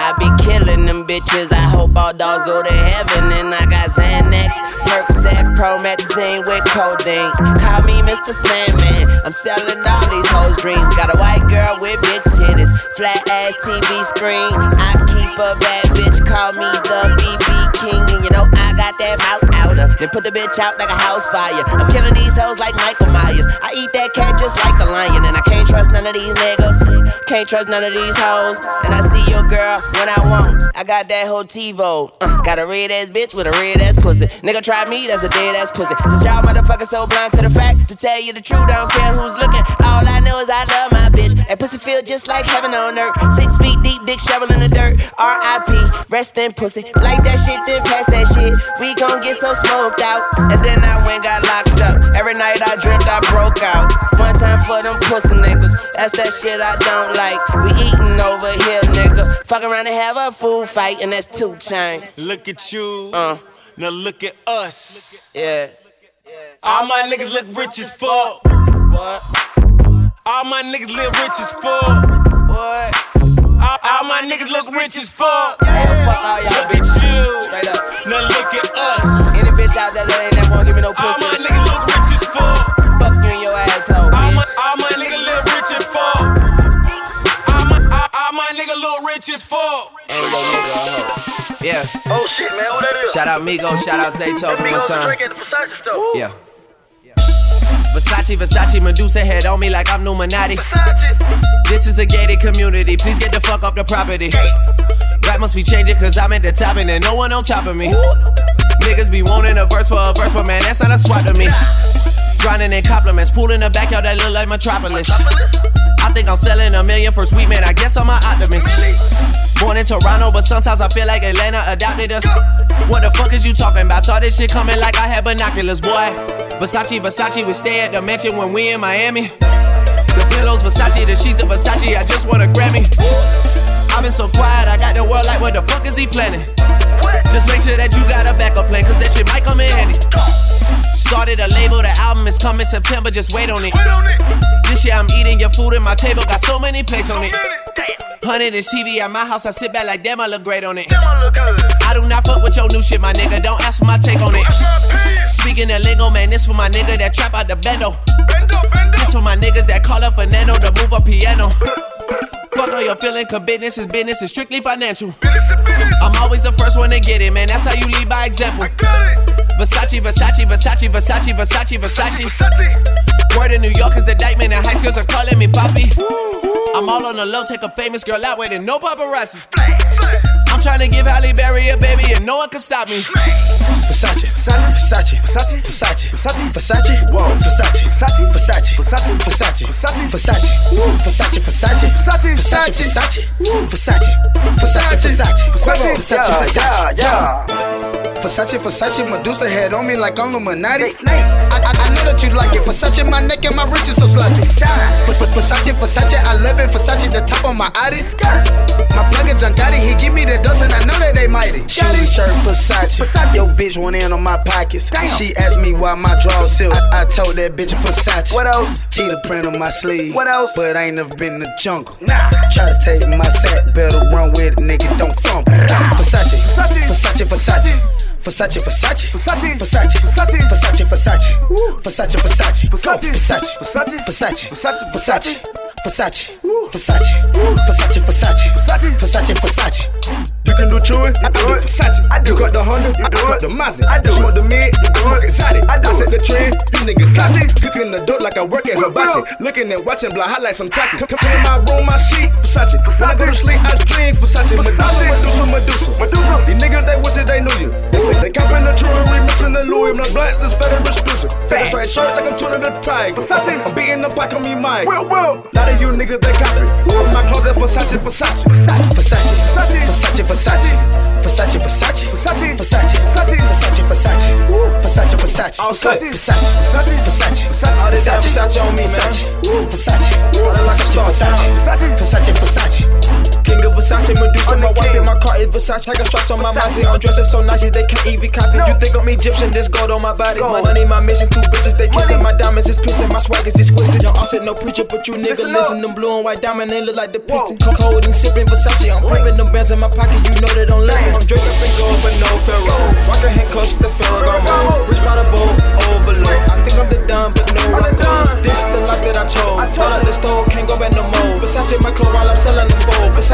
I be killing them bitches. I hope all dogs go to heaven. And I got Xanax, Percocet, Promethazine with codeine. Call me Mr. Sandman. I'm selling all these hoes' dreams. Got a white girl with big titties, flat ass TV screen. I keep a bad bitch. Call me the BB King. And you know I got that mouth outer. then put the bitch out like a house fire. I'm killing these hoes like Michael Myers. I eat that cat just like a lion, and I can't trust none of these niggas. Can't trust none of these hoes. And I see your girl when I want. I got that whole TiVo. Uh, got a red ass bitch with a red ass pussy. Nigga try me, that's a dead ass pussy. Since y'all motherfuckers so blind to the fact, to tell you the truth, I don't care who's looking. All I know is I love my bitch. That pussy feel just like heaven on earth. Six feet deep, dick shovel in the dirt. R.I.P. Rest in pussy. Like that shit, then pass that shit. We gon' get so smoked out. And then I went got locked up. Every night I dreamt I broke out. One time for them pussy niggas. That's that shit I don't like. We eatin' over here, nigga. Fuck around and have a food fight, and that's two chain. Look at you. Uh. Now look at us. Yeah. All my niggas look rich as fuck. What? All my niggas live rich as fuck. What? All, all my niggas look rich as fuck. Yeah, fuck all y'all Look at you. Straight up. Now look at us. Any bitch out there that ain't never gonna give me no pussy. All my niggas look rich as fuck. Fuck you and your asshole, All my, bitch. all my niggas live rich as fuck. All my, all, all my niggas look rich as fuck. Ain't no nigga a hoe. Yeah. Oh shit, man, who that is? Shout out Migo, shout out Zaytoven one time. Drake at the Versace store. Yeah. Versace, Versace, Medusa head on me like I'm Numinati. This is a gated community, please get the fuck off the property. Rap must be changing cause I'm at the top and there's no one on top of me. Niggas be wanting a verse for a verse, but man, that's not a swap to me. Grinding in compliments, pool in the backyard that look like Metropolis. I think I'm selling a million for sweet man, I guess I'm an optimist. Born in Toronto, but sometimes I feel like Atlanta adopted us. What the fuck is you talking about? Saw this shit coming like I had binoculars, boy. Versace, Versace, we stay at the mansion when we in Miami. The pillows, Versace, the sheets of Versace, I just want a Grammy. I've been so quiet, I got the world like, what the fuck is he planning? Just make sure that you got a backup plan, cause that shit might come in handy. Started a label, the album is coming September, just wait on it. This year I'm eating your food at my table, got so many plates on it. Hundred and TV at my house, I sit back like damn, I look great on it. I do not fuck with your new shit, my nigga. Don't ask for my take on it. Speaking of lingo, man, this for my nigga that trap out the bendo. This for my niggas that call up Fernando to move a piano. Fuck all your feeling, cause business is business, it's strictly financial. I'm always the first one to get it, man. That's how you lead by example. Versace, Versace, Versace, Versace, Versace, Versace. Word in New York is the indictment, and high schools are calling me Poppy. I'm all on the low, take a famous girl out waiting, no paparazzi. I'm trying to give Halle Berry a baby, and no one can stop me. Versace, Versace, Versace, Versace, Versace, Versace, Versace, whoa, Versace, Versace, Versace, Versace, Versace, Versace, Versace, Versace, Versace, Versace, Versace, Versace, Versace, Versace, Versace, Versace, yeah. Versace, Versace, Medusa head on me like I'm Illuminati. I, I, I know that you like it. Versace, my neck and my wrist is so sloppy. Versace, Versace, I love it. Versace, the top of my Audi. My plug is John Gotti, he give me the dust and I know that they mighty. Shoes, shirt, Versace. Yo, bitch went in on my pockets. She asked me why my drawers silk. I, I told that bitch Versace. What else? Cheetah print on my sleeve. What else? But I ain't never been in the jungle. Nah. Try to take my sack, better run with it, nigga, don't fumble. Versace, Versace, Versace. Versace, Versace, Versace, Versace, Versace, Versace, Versace, Versace, Versace, Go, Versace, Versace, Versace, Versace, Versace, Versace, Versace, Versace, Versace, Versace, Versace. You can do chewing, I do it. Versace, I do. You got the Honda, I got the Mazda. I do. Smoke the mid, you smoke exotic. I do. I set the trend, you niggas copy. Cooking the dope like I work at Hibachi. Looking and watching, blind hot like some tacky. Come, come in my room, my seat, Versace. When I go to sleep, I dream Versace. Medusa, Medusa, Medusa, Medusa. These niggas, they wish that they knew you. They copping the jewelry, missing the Louis. My blacks is fed and exclusive. Fed straight shirt like I'm turning the tide. I'm beating the block on me, Mike. A lot of you niggas, they copy. My closet, Versace, Versace. Versace, Versace, Versace. Versace, Versace, Versace, Versace, Versace, Versace, Versace, Versace. Versace, Versace, Versace, this Versace on me, Versace, man. Versace, Versace, Versace, Versace, Versace. King of Versace, Medusa, my wife in my car is Versace. I got straps on my body, I'm dressing so nice they can't even copy. You think I'm Egyptian, this gold on my body. My money, my mission, two bitches, they kissing. My diamonds is pissing, my swag is exquisite. Yo, I said no preacher, but you nigga listen. Them blue and white diamond, they look like the piston. Cold and sipping Versace, I'm pumping them bands in my pocket, you know they don't let me. I'm in gold, but no pharaoh. Rockin' handcuffs, that's Ferragamo. Rich by the bowl, overload. I think I'm the done, but no record. This the life that I chose. Bought up the store, can't go back no more. Versace my clothes while I'm selling them bold. Versace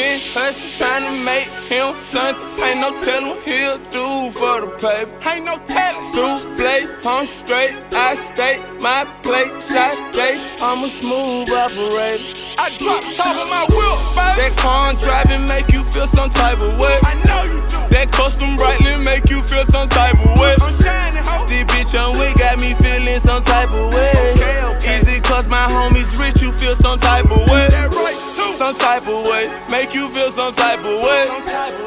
Been hustling, trying to make him something. Ain't no telling he'll do for the paper. Ain't no telling. Souffle, I'm straight. I stay my plate, shot date. I'm a smooth operator. I drop top of my wheel, baby. That car driving make you feel some type of way. I know you do. That custom brightly make you feel some type of way. I'm shining, ho. This bitch on wig got me feeling some type of way. Okay, okay. Is it cause my homies rich you feel some type of way? That right, too. Some type of way. Make you feel some type of way.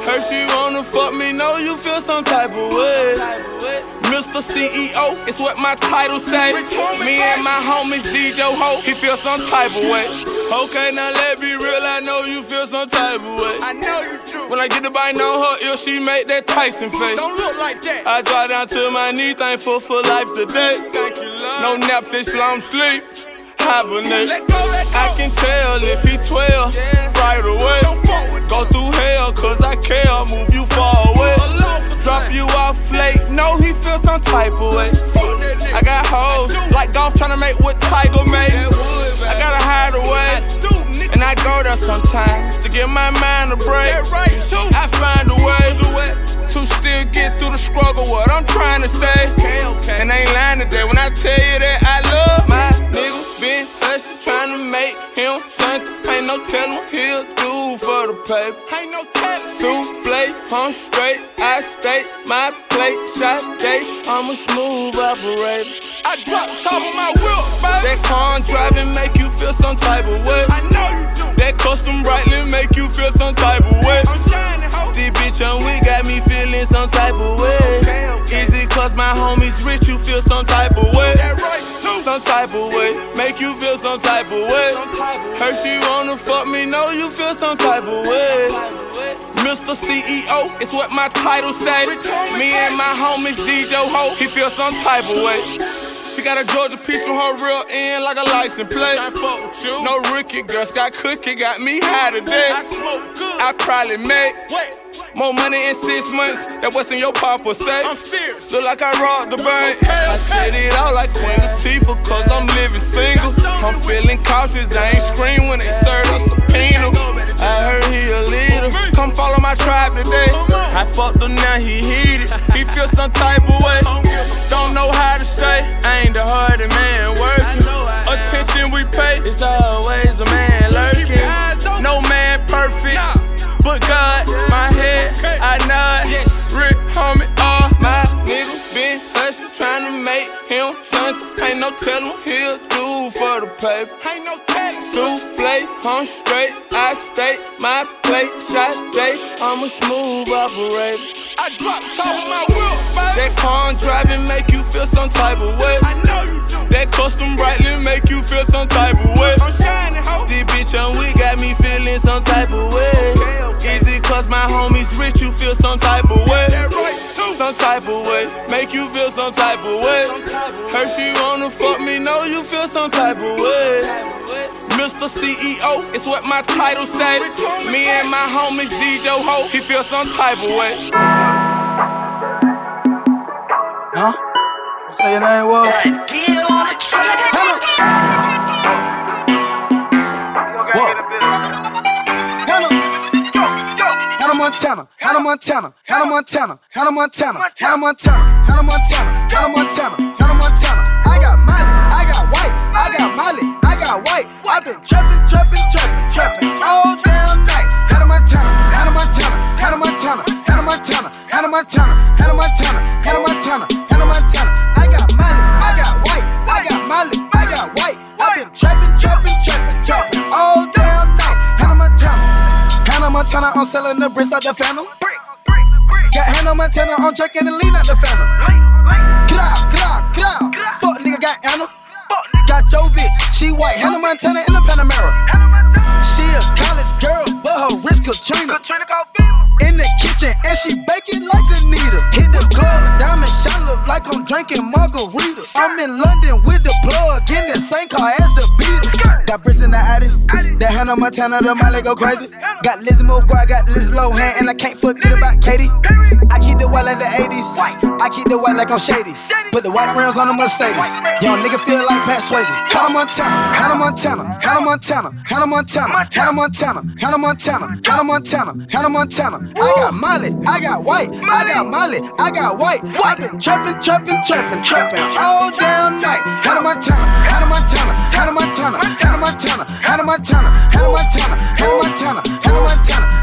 Her she wanna fuck me, know you feel some type of way. Mr. CEO, it's what my title say. Me and my homies DJ Ho, he feel some type of way. Okay, now let me real, I know you feel some type of way. I know you do. When I get the bite on her ear, she make that Tyson face. Don't look like that. I drop down to my knee, thankful for life today. Thank you, love. No naps, it's long sleep. Hibernate. Let go, let go. I can tell if he 12 yeah. right away. Go through hell, cause I care. Move you far away. Drop you off late. No, he feel some type of way. I got hoes like golf tryna make what Tiger made. I gotta hide away. And I go there sometimes to get my mind a break. I find a way to still get through the struggle. What I'm trying to say, and I ain't lying today when I tell you that I love my nigga. Been hustling, trying to make him something. Ain't no telling what he'll do for the paper. Ain't no telling. Souffle, I'm straight. I stay my plate. Shot day, I'm a smooth operator. I drop top of my wheel, baby. That car driving make you feel some type of way. I know you do. That custom brightly make you feel some type of way. I'm shining, ho. This bitch on we got me feeling some type of way. Okay, okay. Is it cause my homies rich you feel some type of way? That right. Some type of way. Make you feel some type of way. Her she wanna fuck me, know you feel some type of way. Mr. CEO, it's what my title say. Me and my homies DJ Ho, he feel some type of way. She got a Georgia peach on her real end like a license plate. I fuck with you. No rookie girls got cookie, got me high today. I smoke good. I probably made more money in six months than what's in your papa say. I'm serious. Look like I robbed the bank. Okay, okay. I said it out like Queen Latifah, cause I'm living single. I'm feeling cautious, I ain't scream when they serve a subpoena. I heard he a leader. Come follow my tribe today. I fucked him now, he heated. He feel some type of way. Don't know how to say, I ain't the hardest man working. Attention we pay, it's always a man lurking. No man perfect, but God, head, I nod. Rick, homie, all my niggas been hustling, trying to make him something. Ain't no telling what he'll do for the paper. Ain't no telling. Souffle, I'm straight, I stay my plate. Shot day, I'm a smooth operator. I drop top of my wheel, baby. That car driving make you feel some type of way. I know you. That custom brightly make you feel some type of way. I'm shining, ho. This bitch on we got me feeling some type of way. Okay, okay. Easy cause my homies rich, you feel some type of way. That right, too. Some type of way. Make you feel some type of way. Her she wanna fuck me, know you feel some type of way. Mr. CEO, it's what my title say. Me and my homies DJ Ho, he feel some type of way. Huh? Say your name was? Deal on the track. Hello. Hannah Montana, Hannah Montana, Hannah Montana, Hannah Montana, Hannah Montana, Hannah Montana, Hannah Montana, Hannah Montana. I got Molly, I got white, I got Molly, I got white. I've been trapping, trapping, trapping, trapping all damn night. Hannah Montana, Hannah Montana, Hannah Montana, Hannah Montana, Hannah Montana, I'm selling the bricks out the phantom. Got Hannah Montana on track and the lean out the phantom. Get out, get out, get out. Fuck nigga got Anna. Got your bitch, she white. Hannah Montana in the Panamera. She a college girl, but her wrist Katrina. In the kitchen and she baking like a needle. Hit the club, diamond shine look like I'm drinking margarita. I'm in London with the plug, in the same car as the Beatles. Got bricks in the Addy, that Hannah Montana, the Molly go crazy. Got Lizzie McGuire, got Liz Lohan, and I can't forget about Katie. I keep the wallet in the 80s. I keep the white like I'm shady. Put the white rims on the Mercedes. Young nigga feel like Pat Swayze. Hannah Montana, Hannah Montana, Hannah Montana, Hannah Montana, Hannah Montana, Hannah Montana, Hannah Montana, Hannah Montana. I got Molly, I got white, I got Molly, I got white. i been trapping, trapping, trapping, trapping all damn night. Hannah Montana, Hannah Montana, Hannah Montana, Hannah Montana, Hannah Montana, Hannah Montana, Hannah Montana, Hannah Montana. Got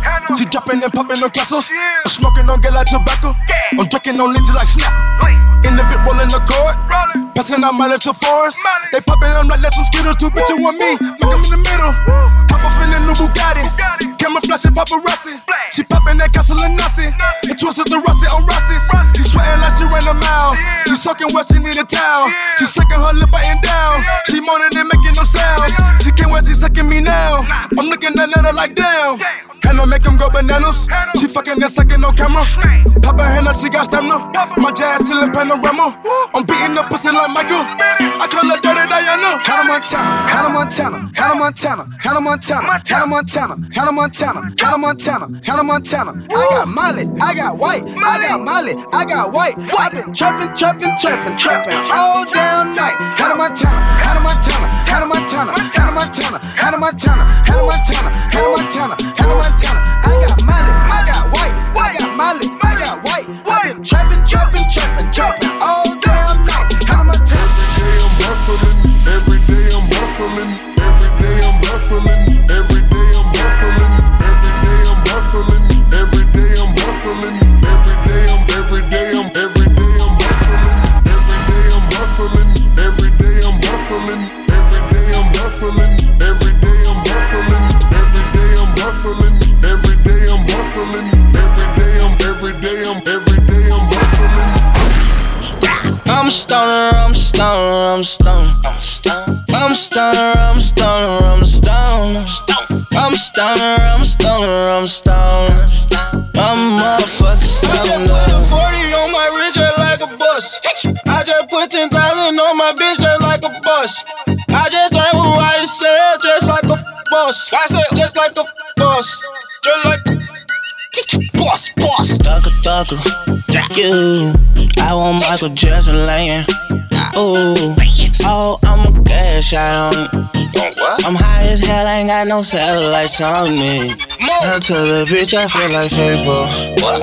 on. She dropping and popping no castles. I'm smoking on get like tobacco. I'm drinking on lit till I snap. In the fit rolling the cord. Passing out mileage to forest. They popping, I'm like, let some skittles. Two bitches want me. Make them in the middle. Hop off in the new Bugatti. Camera flashing paparazzi. She popping that castle and Nazi. It twisted the rusty on Rossi's. She sweating like she ran a mile. She sucking what she need a towel. She sucking her lip biting down. She moaning and making no sounds. She can't wait, she sucking me now. I'm looking at her like damn. And I make them go bananas. She fucking and sucking on camera. Pop her hand up, she got stamina. My jazz still in panorama. I'm beating up pussy like Michael. I call her Dirty Diana. Hannah Montana, Hannah Montana, Hannah Montana, Hannah Montana, Hannah Montana, Hannah Montana, Hannah Montana, Hannah Montana. Hannah Montana. I got Molly, I got white, I got Molly, I got white. i been trapping, trapping, trapping, trapping all damn night. Hannah Montana, Hannah Montana, Hannah Montana, Hannah Montana, Hannah Montana, Hannah Montana, Hannah Montana, Hannah Montana. Montana. I got Molly, I got white, I got Molly, I got white. i been trapping, trapping, trapping, trapping all stoner, I'm stoner, I'm stoner. I'm stoner, I'm stoner, I'm stoner. I'm stoner, I'm stoner, I'm stoner. I'm a motherfucking stoner. I just put a 40 on my wrist just like a bus. I just put 10,000 on my bitch just like a bus. I just drank what I said just like a bus. I said just like a bus. Ducker, you. I want Michael Jackson laying. Ooh, oh, I'm a cash out on it. I'm high as hell, I ain't got no satellites on me. I tell the bitch I feel like Fable.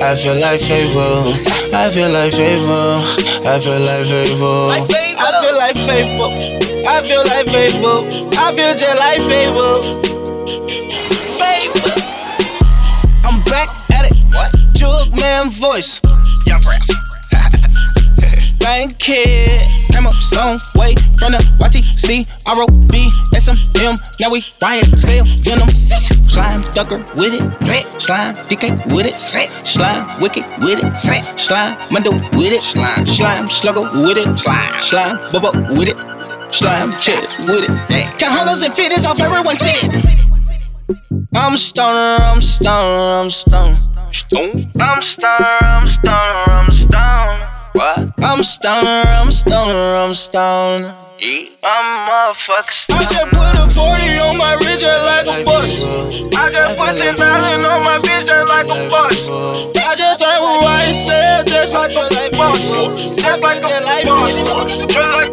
I feel like Fable. I feel like Fable. I feel like Fable. I feel like Fable. I feel like Fable. I feel just like. Fable. Man voice. Young rap. *laughs* Bank kid. Came up some way from the YTC, ROB, SMM. Now we riot, sell venom. Slime ducker with it. Slime DK with it. Slime wicked with it. Slime mundo with it. Slime slime slugger with it. Slime slime bubba with it. Slime chest with it. Count hundreds and fifties off everyone's teeth. I'm stoner, I'm stoner, I'm stoner. I'm stoner, I'm stoner, I'm stoner. What? I'm stoner, I'm stoner, I'm stoner. I'm motherfucker I just put a 40 on my wrist just like a bus. I just put 10,000 on my bitch just like a bus. I just turned what I said just like a like boss. Just like a like boss. Just like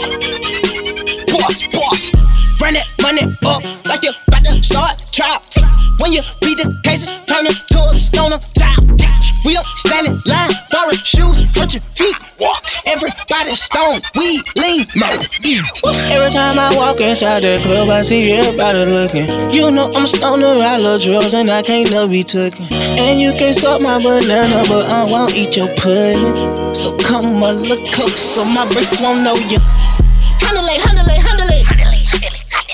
boss, boss. Run that money up like you about to start trial. When you beat the cases, turn them to a stoner child. We don't stand in line, borrow shoes, hurt your feet. Walk, everybody stone, we lean, murder. Every time I walk inside the club, I see everybody looking. You know I'm a stoner, I love drugs, and I can't love be taken. And you can suck my banana, but I won't eat your pudding. So come a look close, so my wrist won't know you. Handle it, handle it, handle it.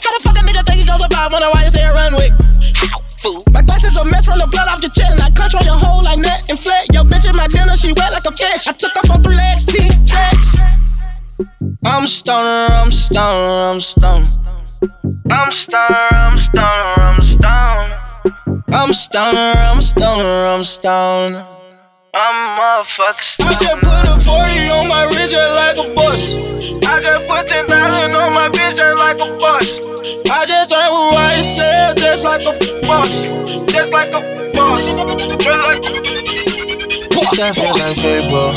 How the fuck a nigga think he goes when I ride his air runway? Fool. My glasses a mess from the blood off your chest. I control your whole like net and flat. Yo, bitch in my dinner, she wet like a fish. I took off on three legs, T legs. I'm stoner, I'm stoner, I'm stoner. I'm stoner, I'm stoner, I'm stoner. I'm stoner, I'm stoner, I'm stoner. I'm motherfuckers. I just put a 40 on my wrist just like a bus. I just put 10,000 on my bitch just like a bus. I just drank what I said, just like a boss. Just like a boss. Just like a. I feel like Fable.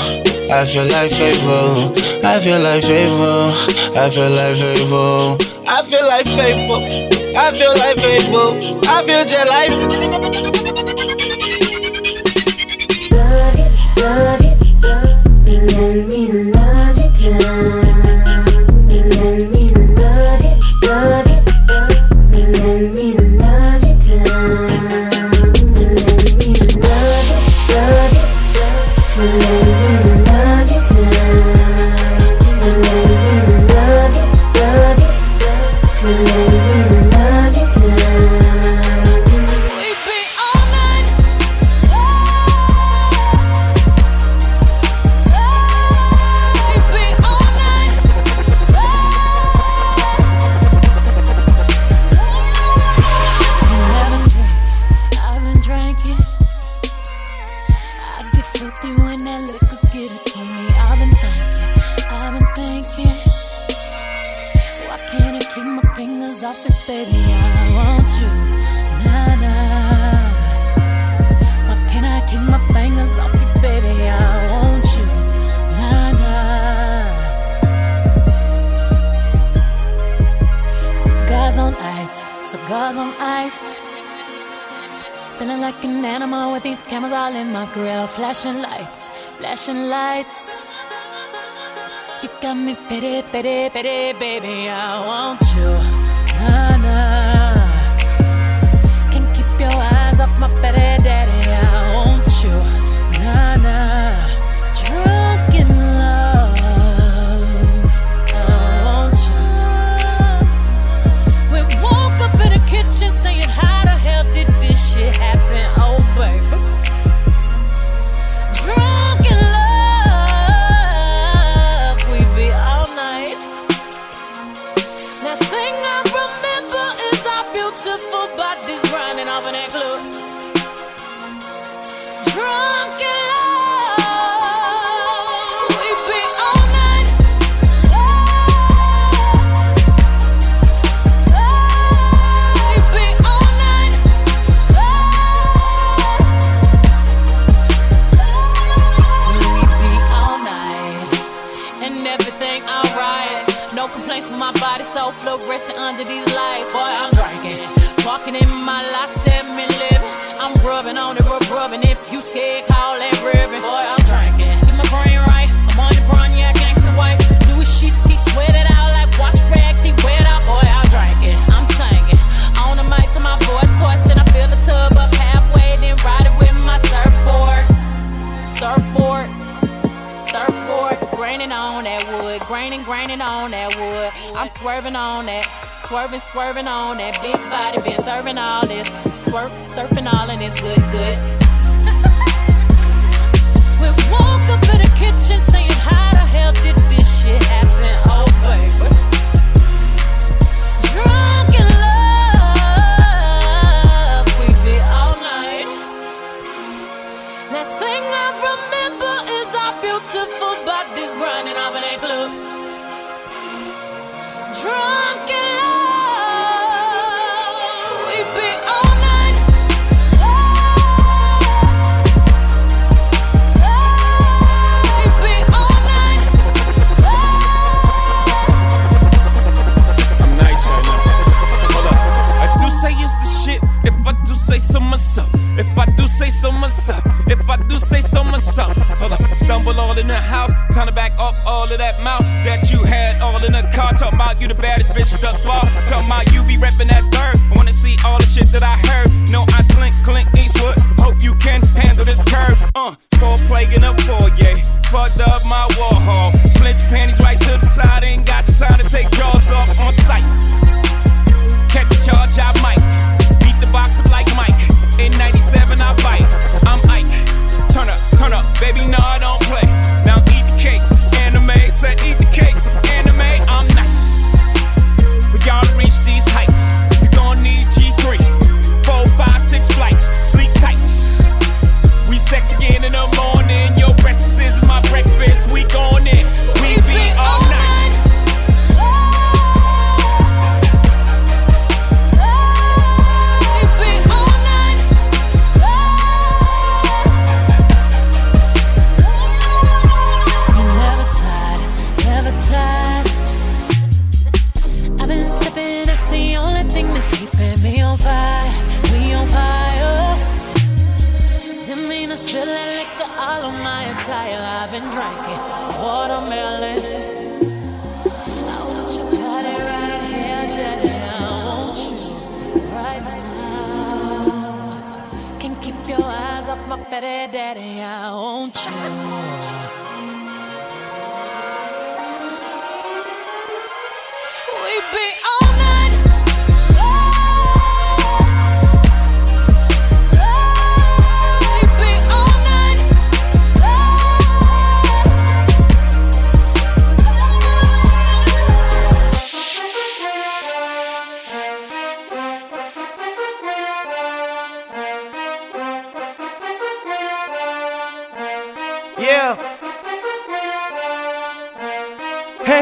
I feel like Fable. I feel like Fable. I feel like Fable. I feel like Fable. I feel like Fable. I feel just like. I mean. love. Feeling like an animal with these cameras all in my grill. Flashing lights, flashing lights. You got me pity, pity, pity, baby. I want you, nah, nah. Can't keep your eyes off my pity.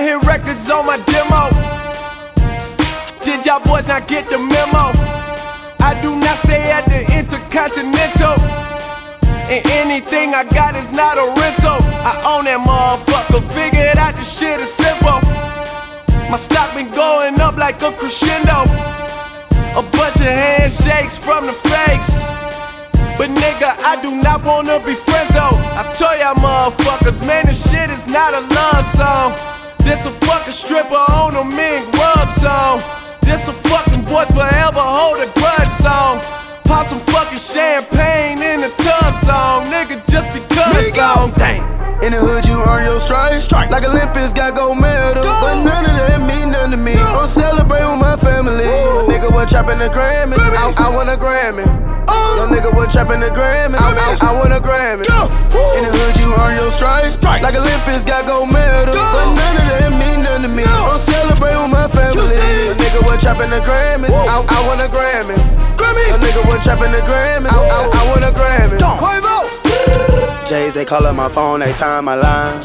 Hit records on my demo. Did y'all boys not get the memo? I do not stay at the Intercontinental. And anything I got is not a rental. I own that motherfucker. Figured out this shit is simple. My stock been going up like a crescendo. A bunch of handshakes from the fakes. But nigga, I do not wanna be friends though. I tell y'all motherfuckers, man, this shit is not a love song. This a fucking stripper on a mink rug song. This a fucking boys forever hold a grudge song. Pop some fucking champagne in the tub song, nigga, just because song. Damn. In the hood, you earn your stripes. Like Olympics got gold medal. But none of that mean nothing to me. I'm celebrate with my family. Your nigga was trapping the Grammy. I, I want a Grammy. Your nigga was trapping the Grammy. I, I, I want a Grammy. In the hood, you earn your stripes. Like Olympics got gold medal. But none of that mean nothing to me. I'm celebrate with my family. Your nigga was trapping the Grammy. I, I want a Grammy. Your nigga was trapping the Grammy. I, I, I want a Grammy. J's, they callin' my phone, they time my line.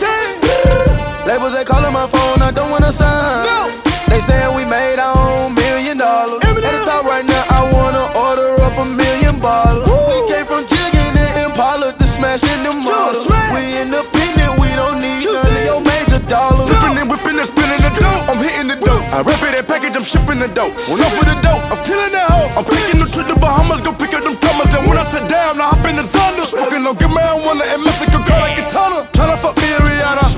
Labels, they callin' my phone, I don't wanna sign. They sayin' we made our own million dollars. At the top right now, I wanna order up a million bottles. We came from jigging in Impala to smashing them models. We independent, we don't need none of your major dollars. Flipping and whipping and spinning the dope. I'm hitting the dope. I rip it and package, I'm shipping the dope. When off with the dope, I'm killing that hoe. I'm picking the trip to Bahamas, the Zonda. Smoking on good marijuana and Mexico, call like a tunnel. Tryna fuck me and Rihanna.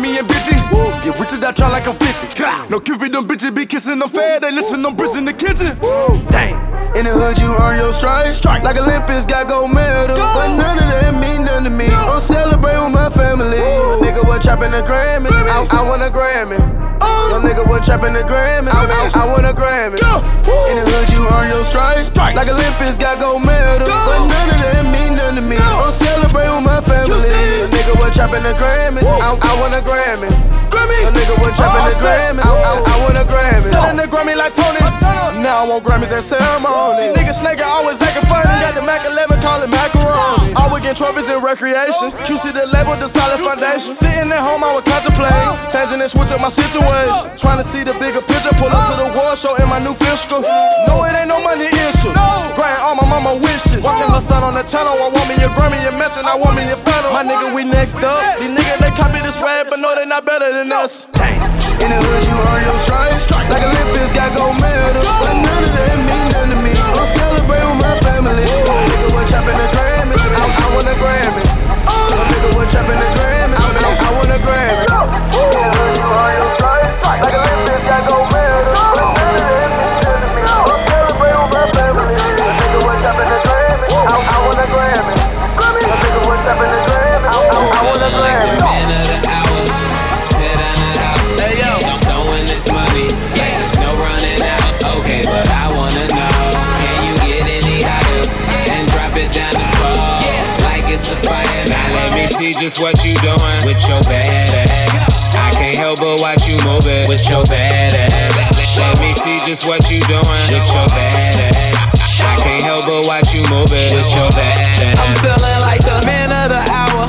Me and bitchy. Get rich I try like I'm 50. No Cupid, them bitches be kissing them fair. They listen, them bricks in the kitchen. Dang. In the hood, you earn your stripes. Like Olympics got gold medal. But none of that mean nothing to me. I'm celebrate with my family. Your nigga was trapping the Grammy. I, I want a Grammy. Oh. Your nigga was trapping the Grammy. I, I, I want a Grammy. In the hood, you earn your stripes. Like Olympics got gold medal. But none of that mean trapping the Grammy. I, I want a Grammy. Your nigga was trapping the oh, Grammy. I, I, I want a Grammy. Selling the Grammy like Tony. Now I want Grammys at ceremony. Nigga snake I always acting funny. Got the Mac 11, call it macaroni. I would get trophies in recreation. QC the label, the solid foundation. Sitting at home, I would contemplate. Changing and switching my situation. Trying to see the bigger picture. Pull up to the war show in my new Fisker. No, it ain't no money issue. Grant all my mama wishes. Watching her son on the channel. I want me a Grammy and Messi. I want me a Phantom. My nigga, we next up. These niggas, they copy this rap, but no, they not better than us. In the hood, you earn your stripes. Like Olympics got gold medal. But none of that mean nothing to me. Trapping the with your bad ass. Let me see just what you doing with your bad ass. I can't help but watch you move it with your bad ass. I'm feeling like the man of the hour,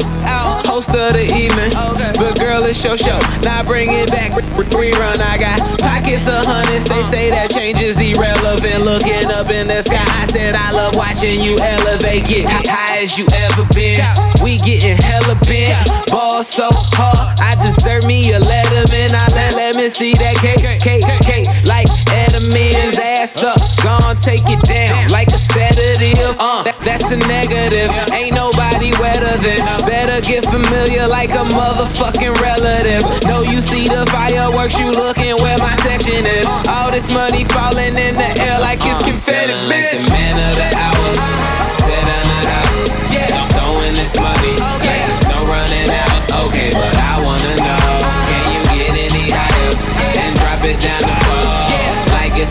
host of the evening. But girl, it's your show. Now bring it back, rerun. I got pockets of hundreds. They say that change is irrelevant. Looking up in the sky, I said I love watching you elevate. Get high as you ever been. We getting hella bent. Ball so hard, I deserve me a Letterman. I let let me see that cake, cake, cake, like Edelman's ass up. take it down like a sedative. Uh, that, that's a negative. Ain't nobody wetter than. Better get familiar like a motherfucking relative. No, you see the fireworks, you looking where my section is. All this money falling in the air like it's confetti, Feeling like bitch. the man of the hour.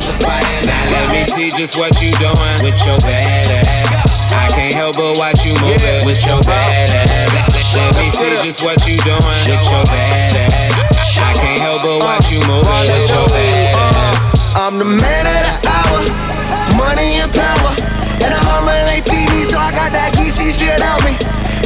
Yeah. Fire. Now let me see just what you doing with your bad ass. I can't help but watch you move it with your bad ass. Let me see just what you doing with your bad ass. I can't help but watch you move it with your bad ass. I'm the man of the hour, money and power. And the hummer ain't feed me, so I got that geeky shit on me.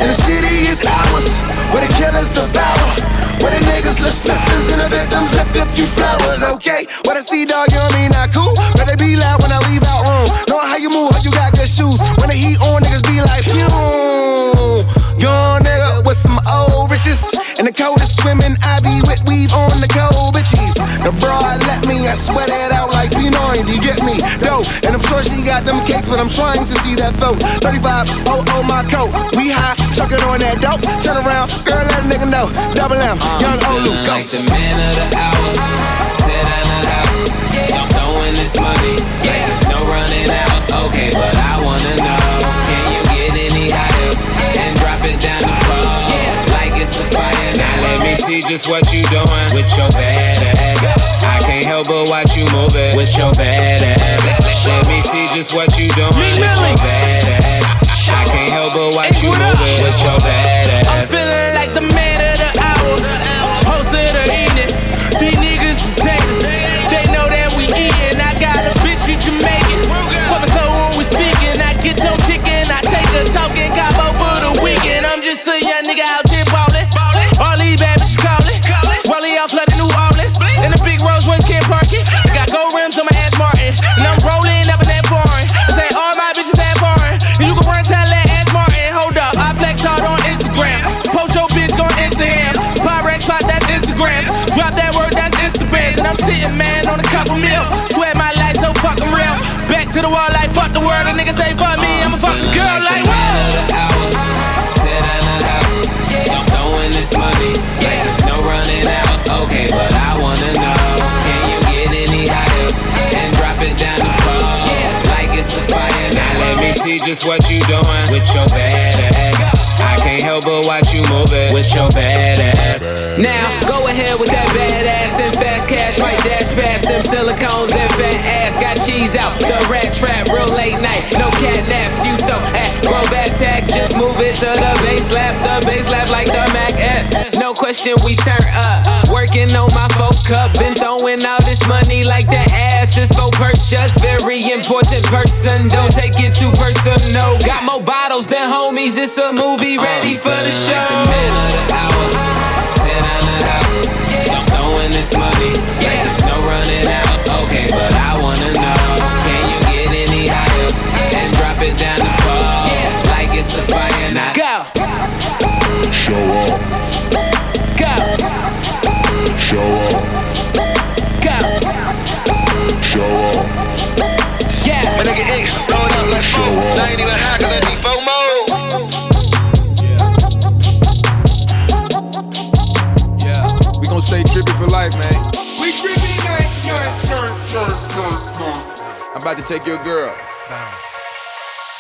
And the city is ours, where the killers devour. Where the niggas live sniffers and the victims lift a few flowers, okay? What I see, dog, you know me not cool. But they be loud when I leave out room. Know how you move, how you got good shoes. When the heat on, niggas be like, phew. Young nigga with some old riches. And the coldest swimming, I be with weave on the cold bitches. The broad let me, I sweat it out like P90, get me? Dope, and I'm sure she got them cakes, but I'm trying to see that throat. 35, oh, oh, my coat. We high, chucking on that dope. Turn around, girl, let a nigga know. Double M, young Olu, go. like the man of the hour. Sit on the house. I'm throwing this money. Yeah, there's no running out. Okay, but I wanna see just what you doing with your bad ass. I can't help but watch you move it with your bad ass. Let me see just what you doing with your bad ass. I can't help but watch you move it with your bad ass. I'm feeling like the man sitting, man, on a couple mil. Swear my life so fucking real. Back to the wall like fuck the world. A nigga say fuck me, I'm a fucking girl like what? Sit on the house. I'm throwing this money. Like there's no running out. Okay, but I wanna know. Can you get any higher? And drop it down the floor. Like it's a fire. Now let me see just what you doing with your bad ass. I can't help but watch you move it with your bad ass. Now, go ahead with that and cash, right dash past them silicones and fat ass. Got cheese out, the rat trap, real late night, no cat naps. You so at back tag, just move it to the bass slap, the bass slap like the Mac S. No question, we turn up. Working on my folk cup, been throwing all this money like that ass is for purchase. Very important person, don't take it too personal. Got more bottles than homies, it's a movie ready for the show. Take your girl. Bounce.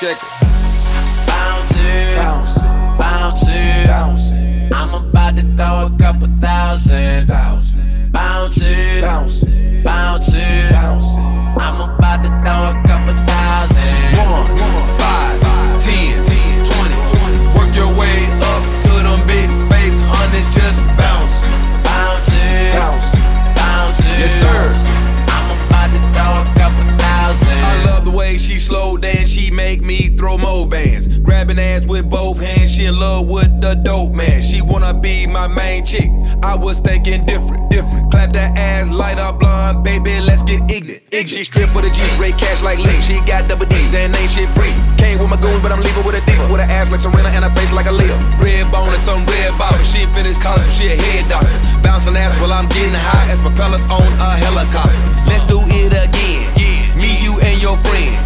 Check it. Bouncing, bouncing, bouncing, bouncing. I'm about to throw a couple thousand. Thousand. Bouncing, bouncing, bouncing, bouncing. I'm about to throw a more bands. Grabbing ass with both hands, she in love with the dope man. She wanna be my main chick. I was thinking different, different. Clap that ass, light up blonde, baby, let's get ignorant. She strip for the G, rate cash like Lee. She got double D's and ain't shit free. Came with my goons, but I'm leaving with a diva. With an ass like Serena and a face like a Leo. Red bone and some red bottom. She finished college, she a head doctor. Bouncing ass while I'm getting high as propellers on a helicopter. Let's do it again. Me, you, and your friend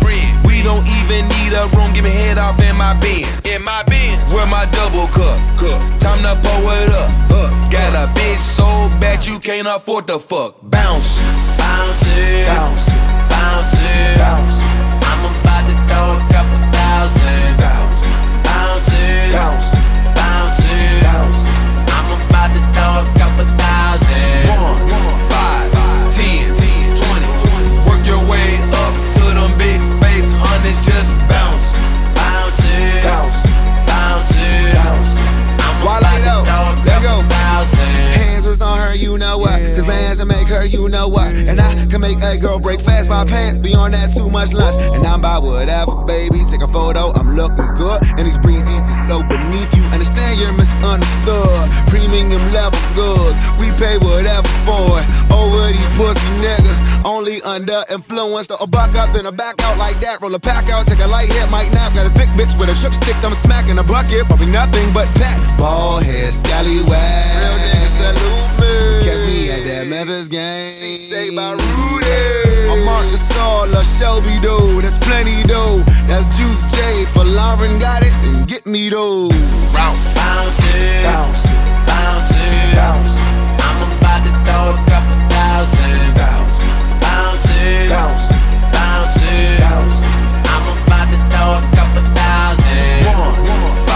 don't even need a room. Give me head off in my bins. In my bins. Where my double cup. cup. Time to pour it up. up. Got a bitch so bad you can't afford to fuck. Bounce. Bounce. Bounce. Bounce. Bounce. I'm about to throw a couple thousand. Bounce. Bounce. Bounce. Bounce. Bounce. I'm about to throw a couple you know what? And I can make a girl break fast my pants. Beyond that, too much lunch. And I'm by whatever, baby. Take a photo, I'm looking good. And these breezes is so beneath you. Understand you're misunderstood. Premium level goods, we pay whatever for it. Over these pussy niggas, only under influence. A buck up, then a back out like that. Roll a pack out, take a light hit, might nap. Got a thick bitch with a strip stick, I'm smacking a bucket. Probably nothing but pat. Ball head, scallywag. Real nigga salute me. Catch me at that Memphis game. Say by Rudy. I'm Marc Gasol, a Shelby though. That's plenty though. That's Juice J. For Lauren got it, then get me though. Ralph. Bounce it. Bounce it. Bounce it. Bounce it. I'm about to throw a couple thousand. Bounce it. Bounce it. Bounce. Bounce. Bounce. I'm about to throw a couple thousand. One, five,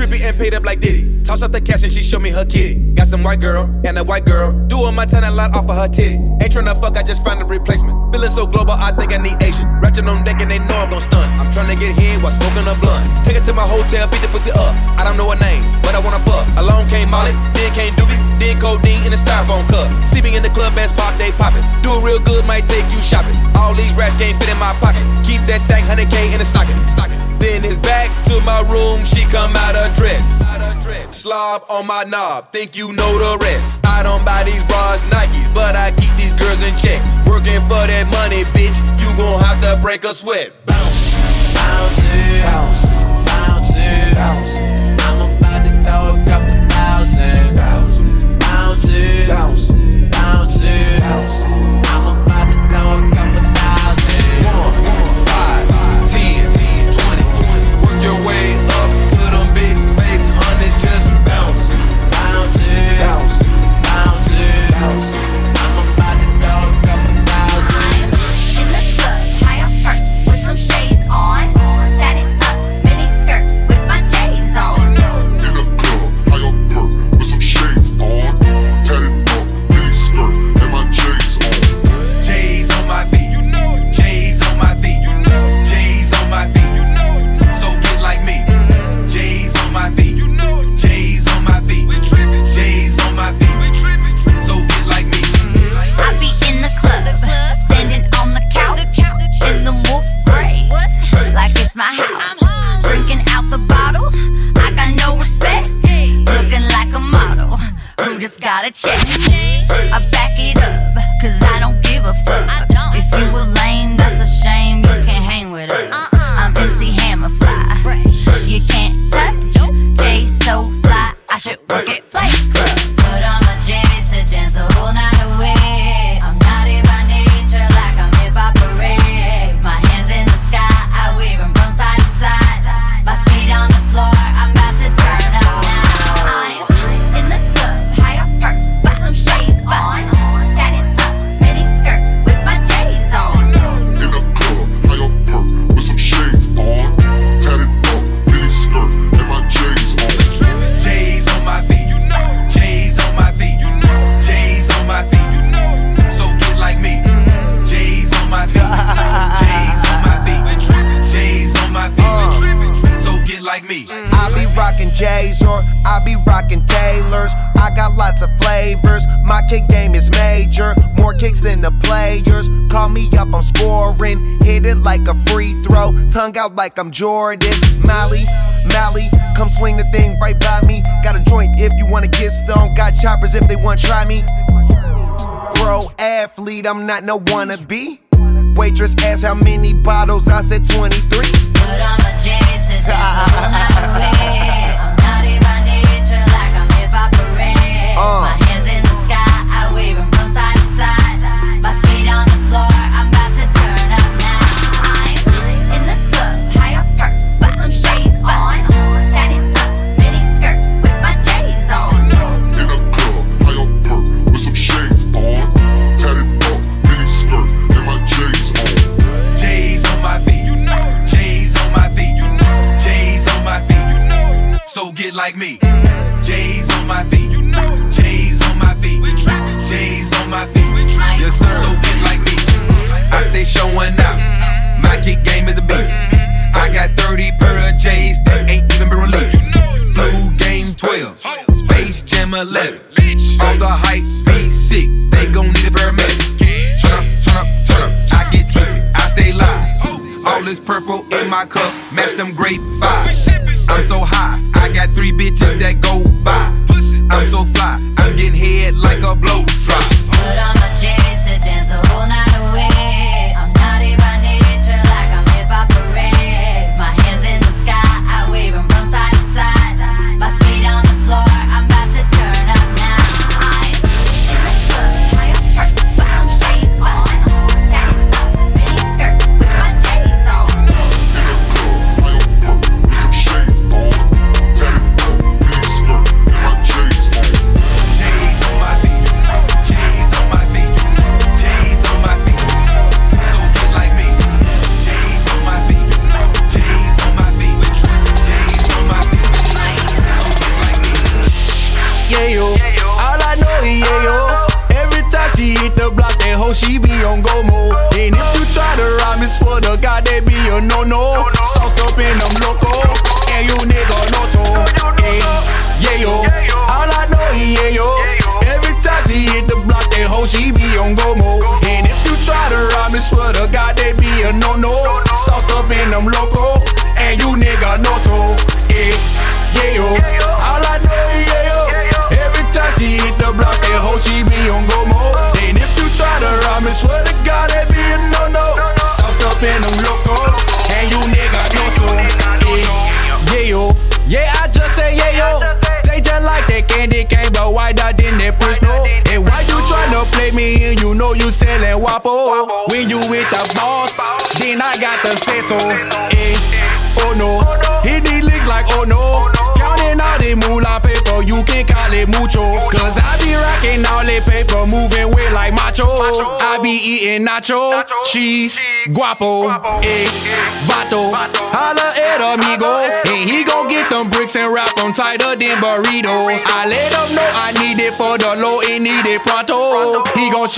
trippy and paid up like Diddy. Toss up the cash and she show me her kitty. Got some white girl and a white girl. Doing my ten a lot off of her titty. Ain't tryna fuck, I just find a replacement. Feeling so global, I think I need Asian. Ratchet on deck and they know I'm gon' stun. I'm tryna get hit while smoking a blunt. Take it to my hotel, beat the pussy up. I don't know her name, but I wanna fuck. Alone came Molly, then came Doobie, then codeine in a styrofoam cup. See me in the club, bands pop, they poppin'. Do it real good, might take you shopping. All these rats can't fit in my pocket. Keep that sack, 100k in the stocking. stocking. Then it's back to my room, she come out of dress. Slob on my knob, think you know the rest. I don't buy these bras, Nikes, but I keep these girls in check. Working for that money, bitch, you gon' have to break a sweat. Bounce. Bounce it. Bounce it. Bounce it. I'm about to throw a couple thousand. Bounce it. Bounce. Bounce. Bounce. Bounce just Tongue out like I'm Jordan. Molly, Molly, come swing the thing right by me. Got a joint if you wanna get stoned. Got choppers if they wanna try me. Pro athlete, I'm not no wannabe. Waitress asked how many bottles, I said 23. Put on my J's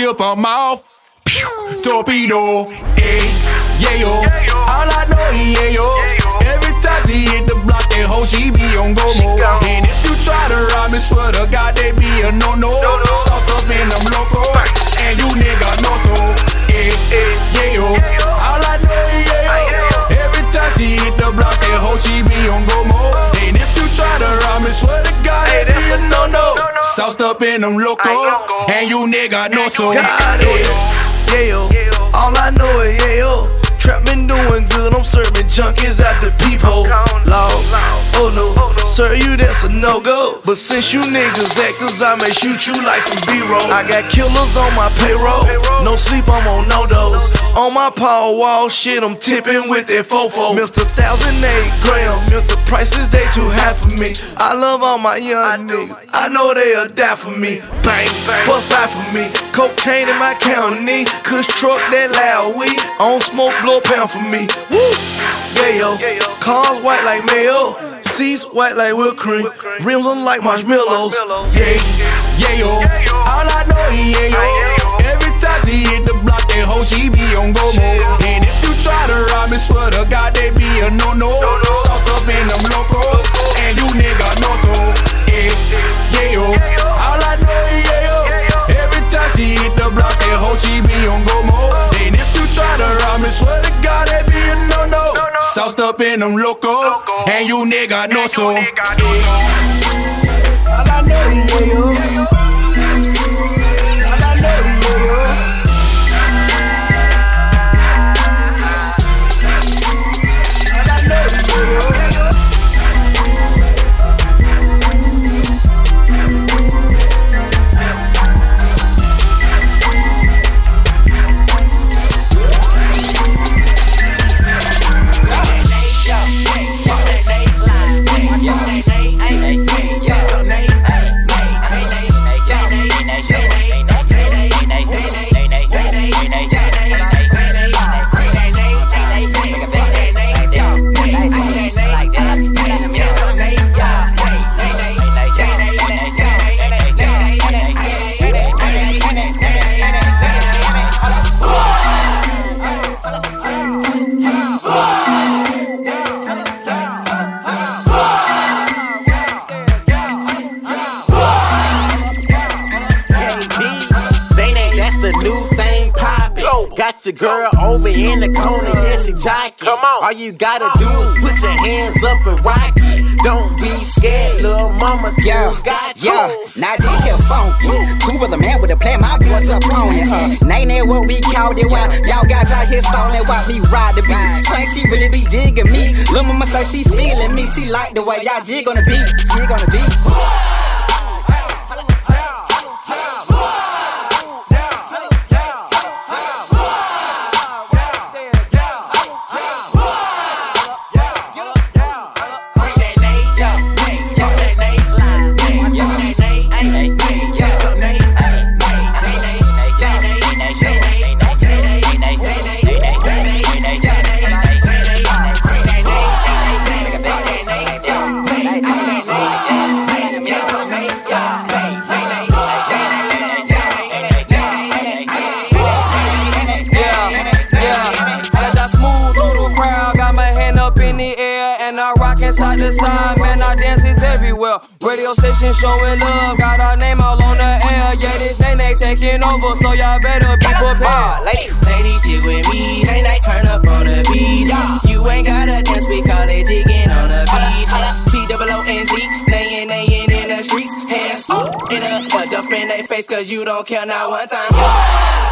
up on my off. sauced up in them loco. And you nigga know so. God, yeah, yeah, yo. All I know is, yeah, yo. Trap been doing good, I'm serving junkies at the peephole. Laws, oh no, sir, you that's a no go. But since you niggas actors, I may shoot you like some B roll. I got killers on my payroll, no sleep, I'm on no dose. On my power wall, shit, I'm tipping with that fofo. Mr. Thousand Eight grams, Mr. Prices, they too half for me. I love all my young I niggas, I know they'll die for me. Bang, bang, bust out for me. Cocaine in my county, cause truck that loud weed. On smoke, blow a pound for me. Woo, yeah, yo. Cars white like mayo. Seats white like whipped cream, rims unlike marshmallows. Yeah, yeah, yo. All I know is yeah, yo mode, she be on go mode. And if you try to rob me, swear to God, they be a no no. Suck up in them locals, and you nigga know so. Yeah, yeah, yo. All I know is yeah, yo. Every time she hit the block, that hoe, she be on go mode. And if you try to rob me, swear to God, they be a no no. Sauced up in them loco, and you nigga know so. All I know is yeah, yo. You gotta do is put your hands up and rock it. Don't be scared, little mama tools got you. yeah, now this here funky. Cool with a man with a plan, my boys up on it. Uh, ain't that what we called it? Why y'all guys out here stalling while we ride the beat. Claim she really be digging me. Lil' mama say she feeling me. She like the way y'all jig on the beat. Jig on the beat. Station showing love, got our name all on the air. Yeah, this ain't they taking over, so y'all better be prepared. Ladies, ladies, jig with me. Turn up on the beat. You ain't gotta dance, we call it jigging on the beat. T double O N Z, nayin' nayin' in the streets. Hands up in the, but up in their face, cause you don't care not one time.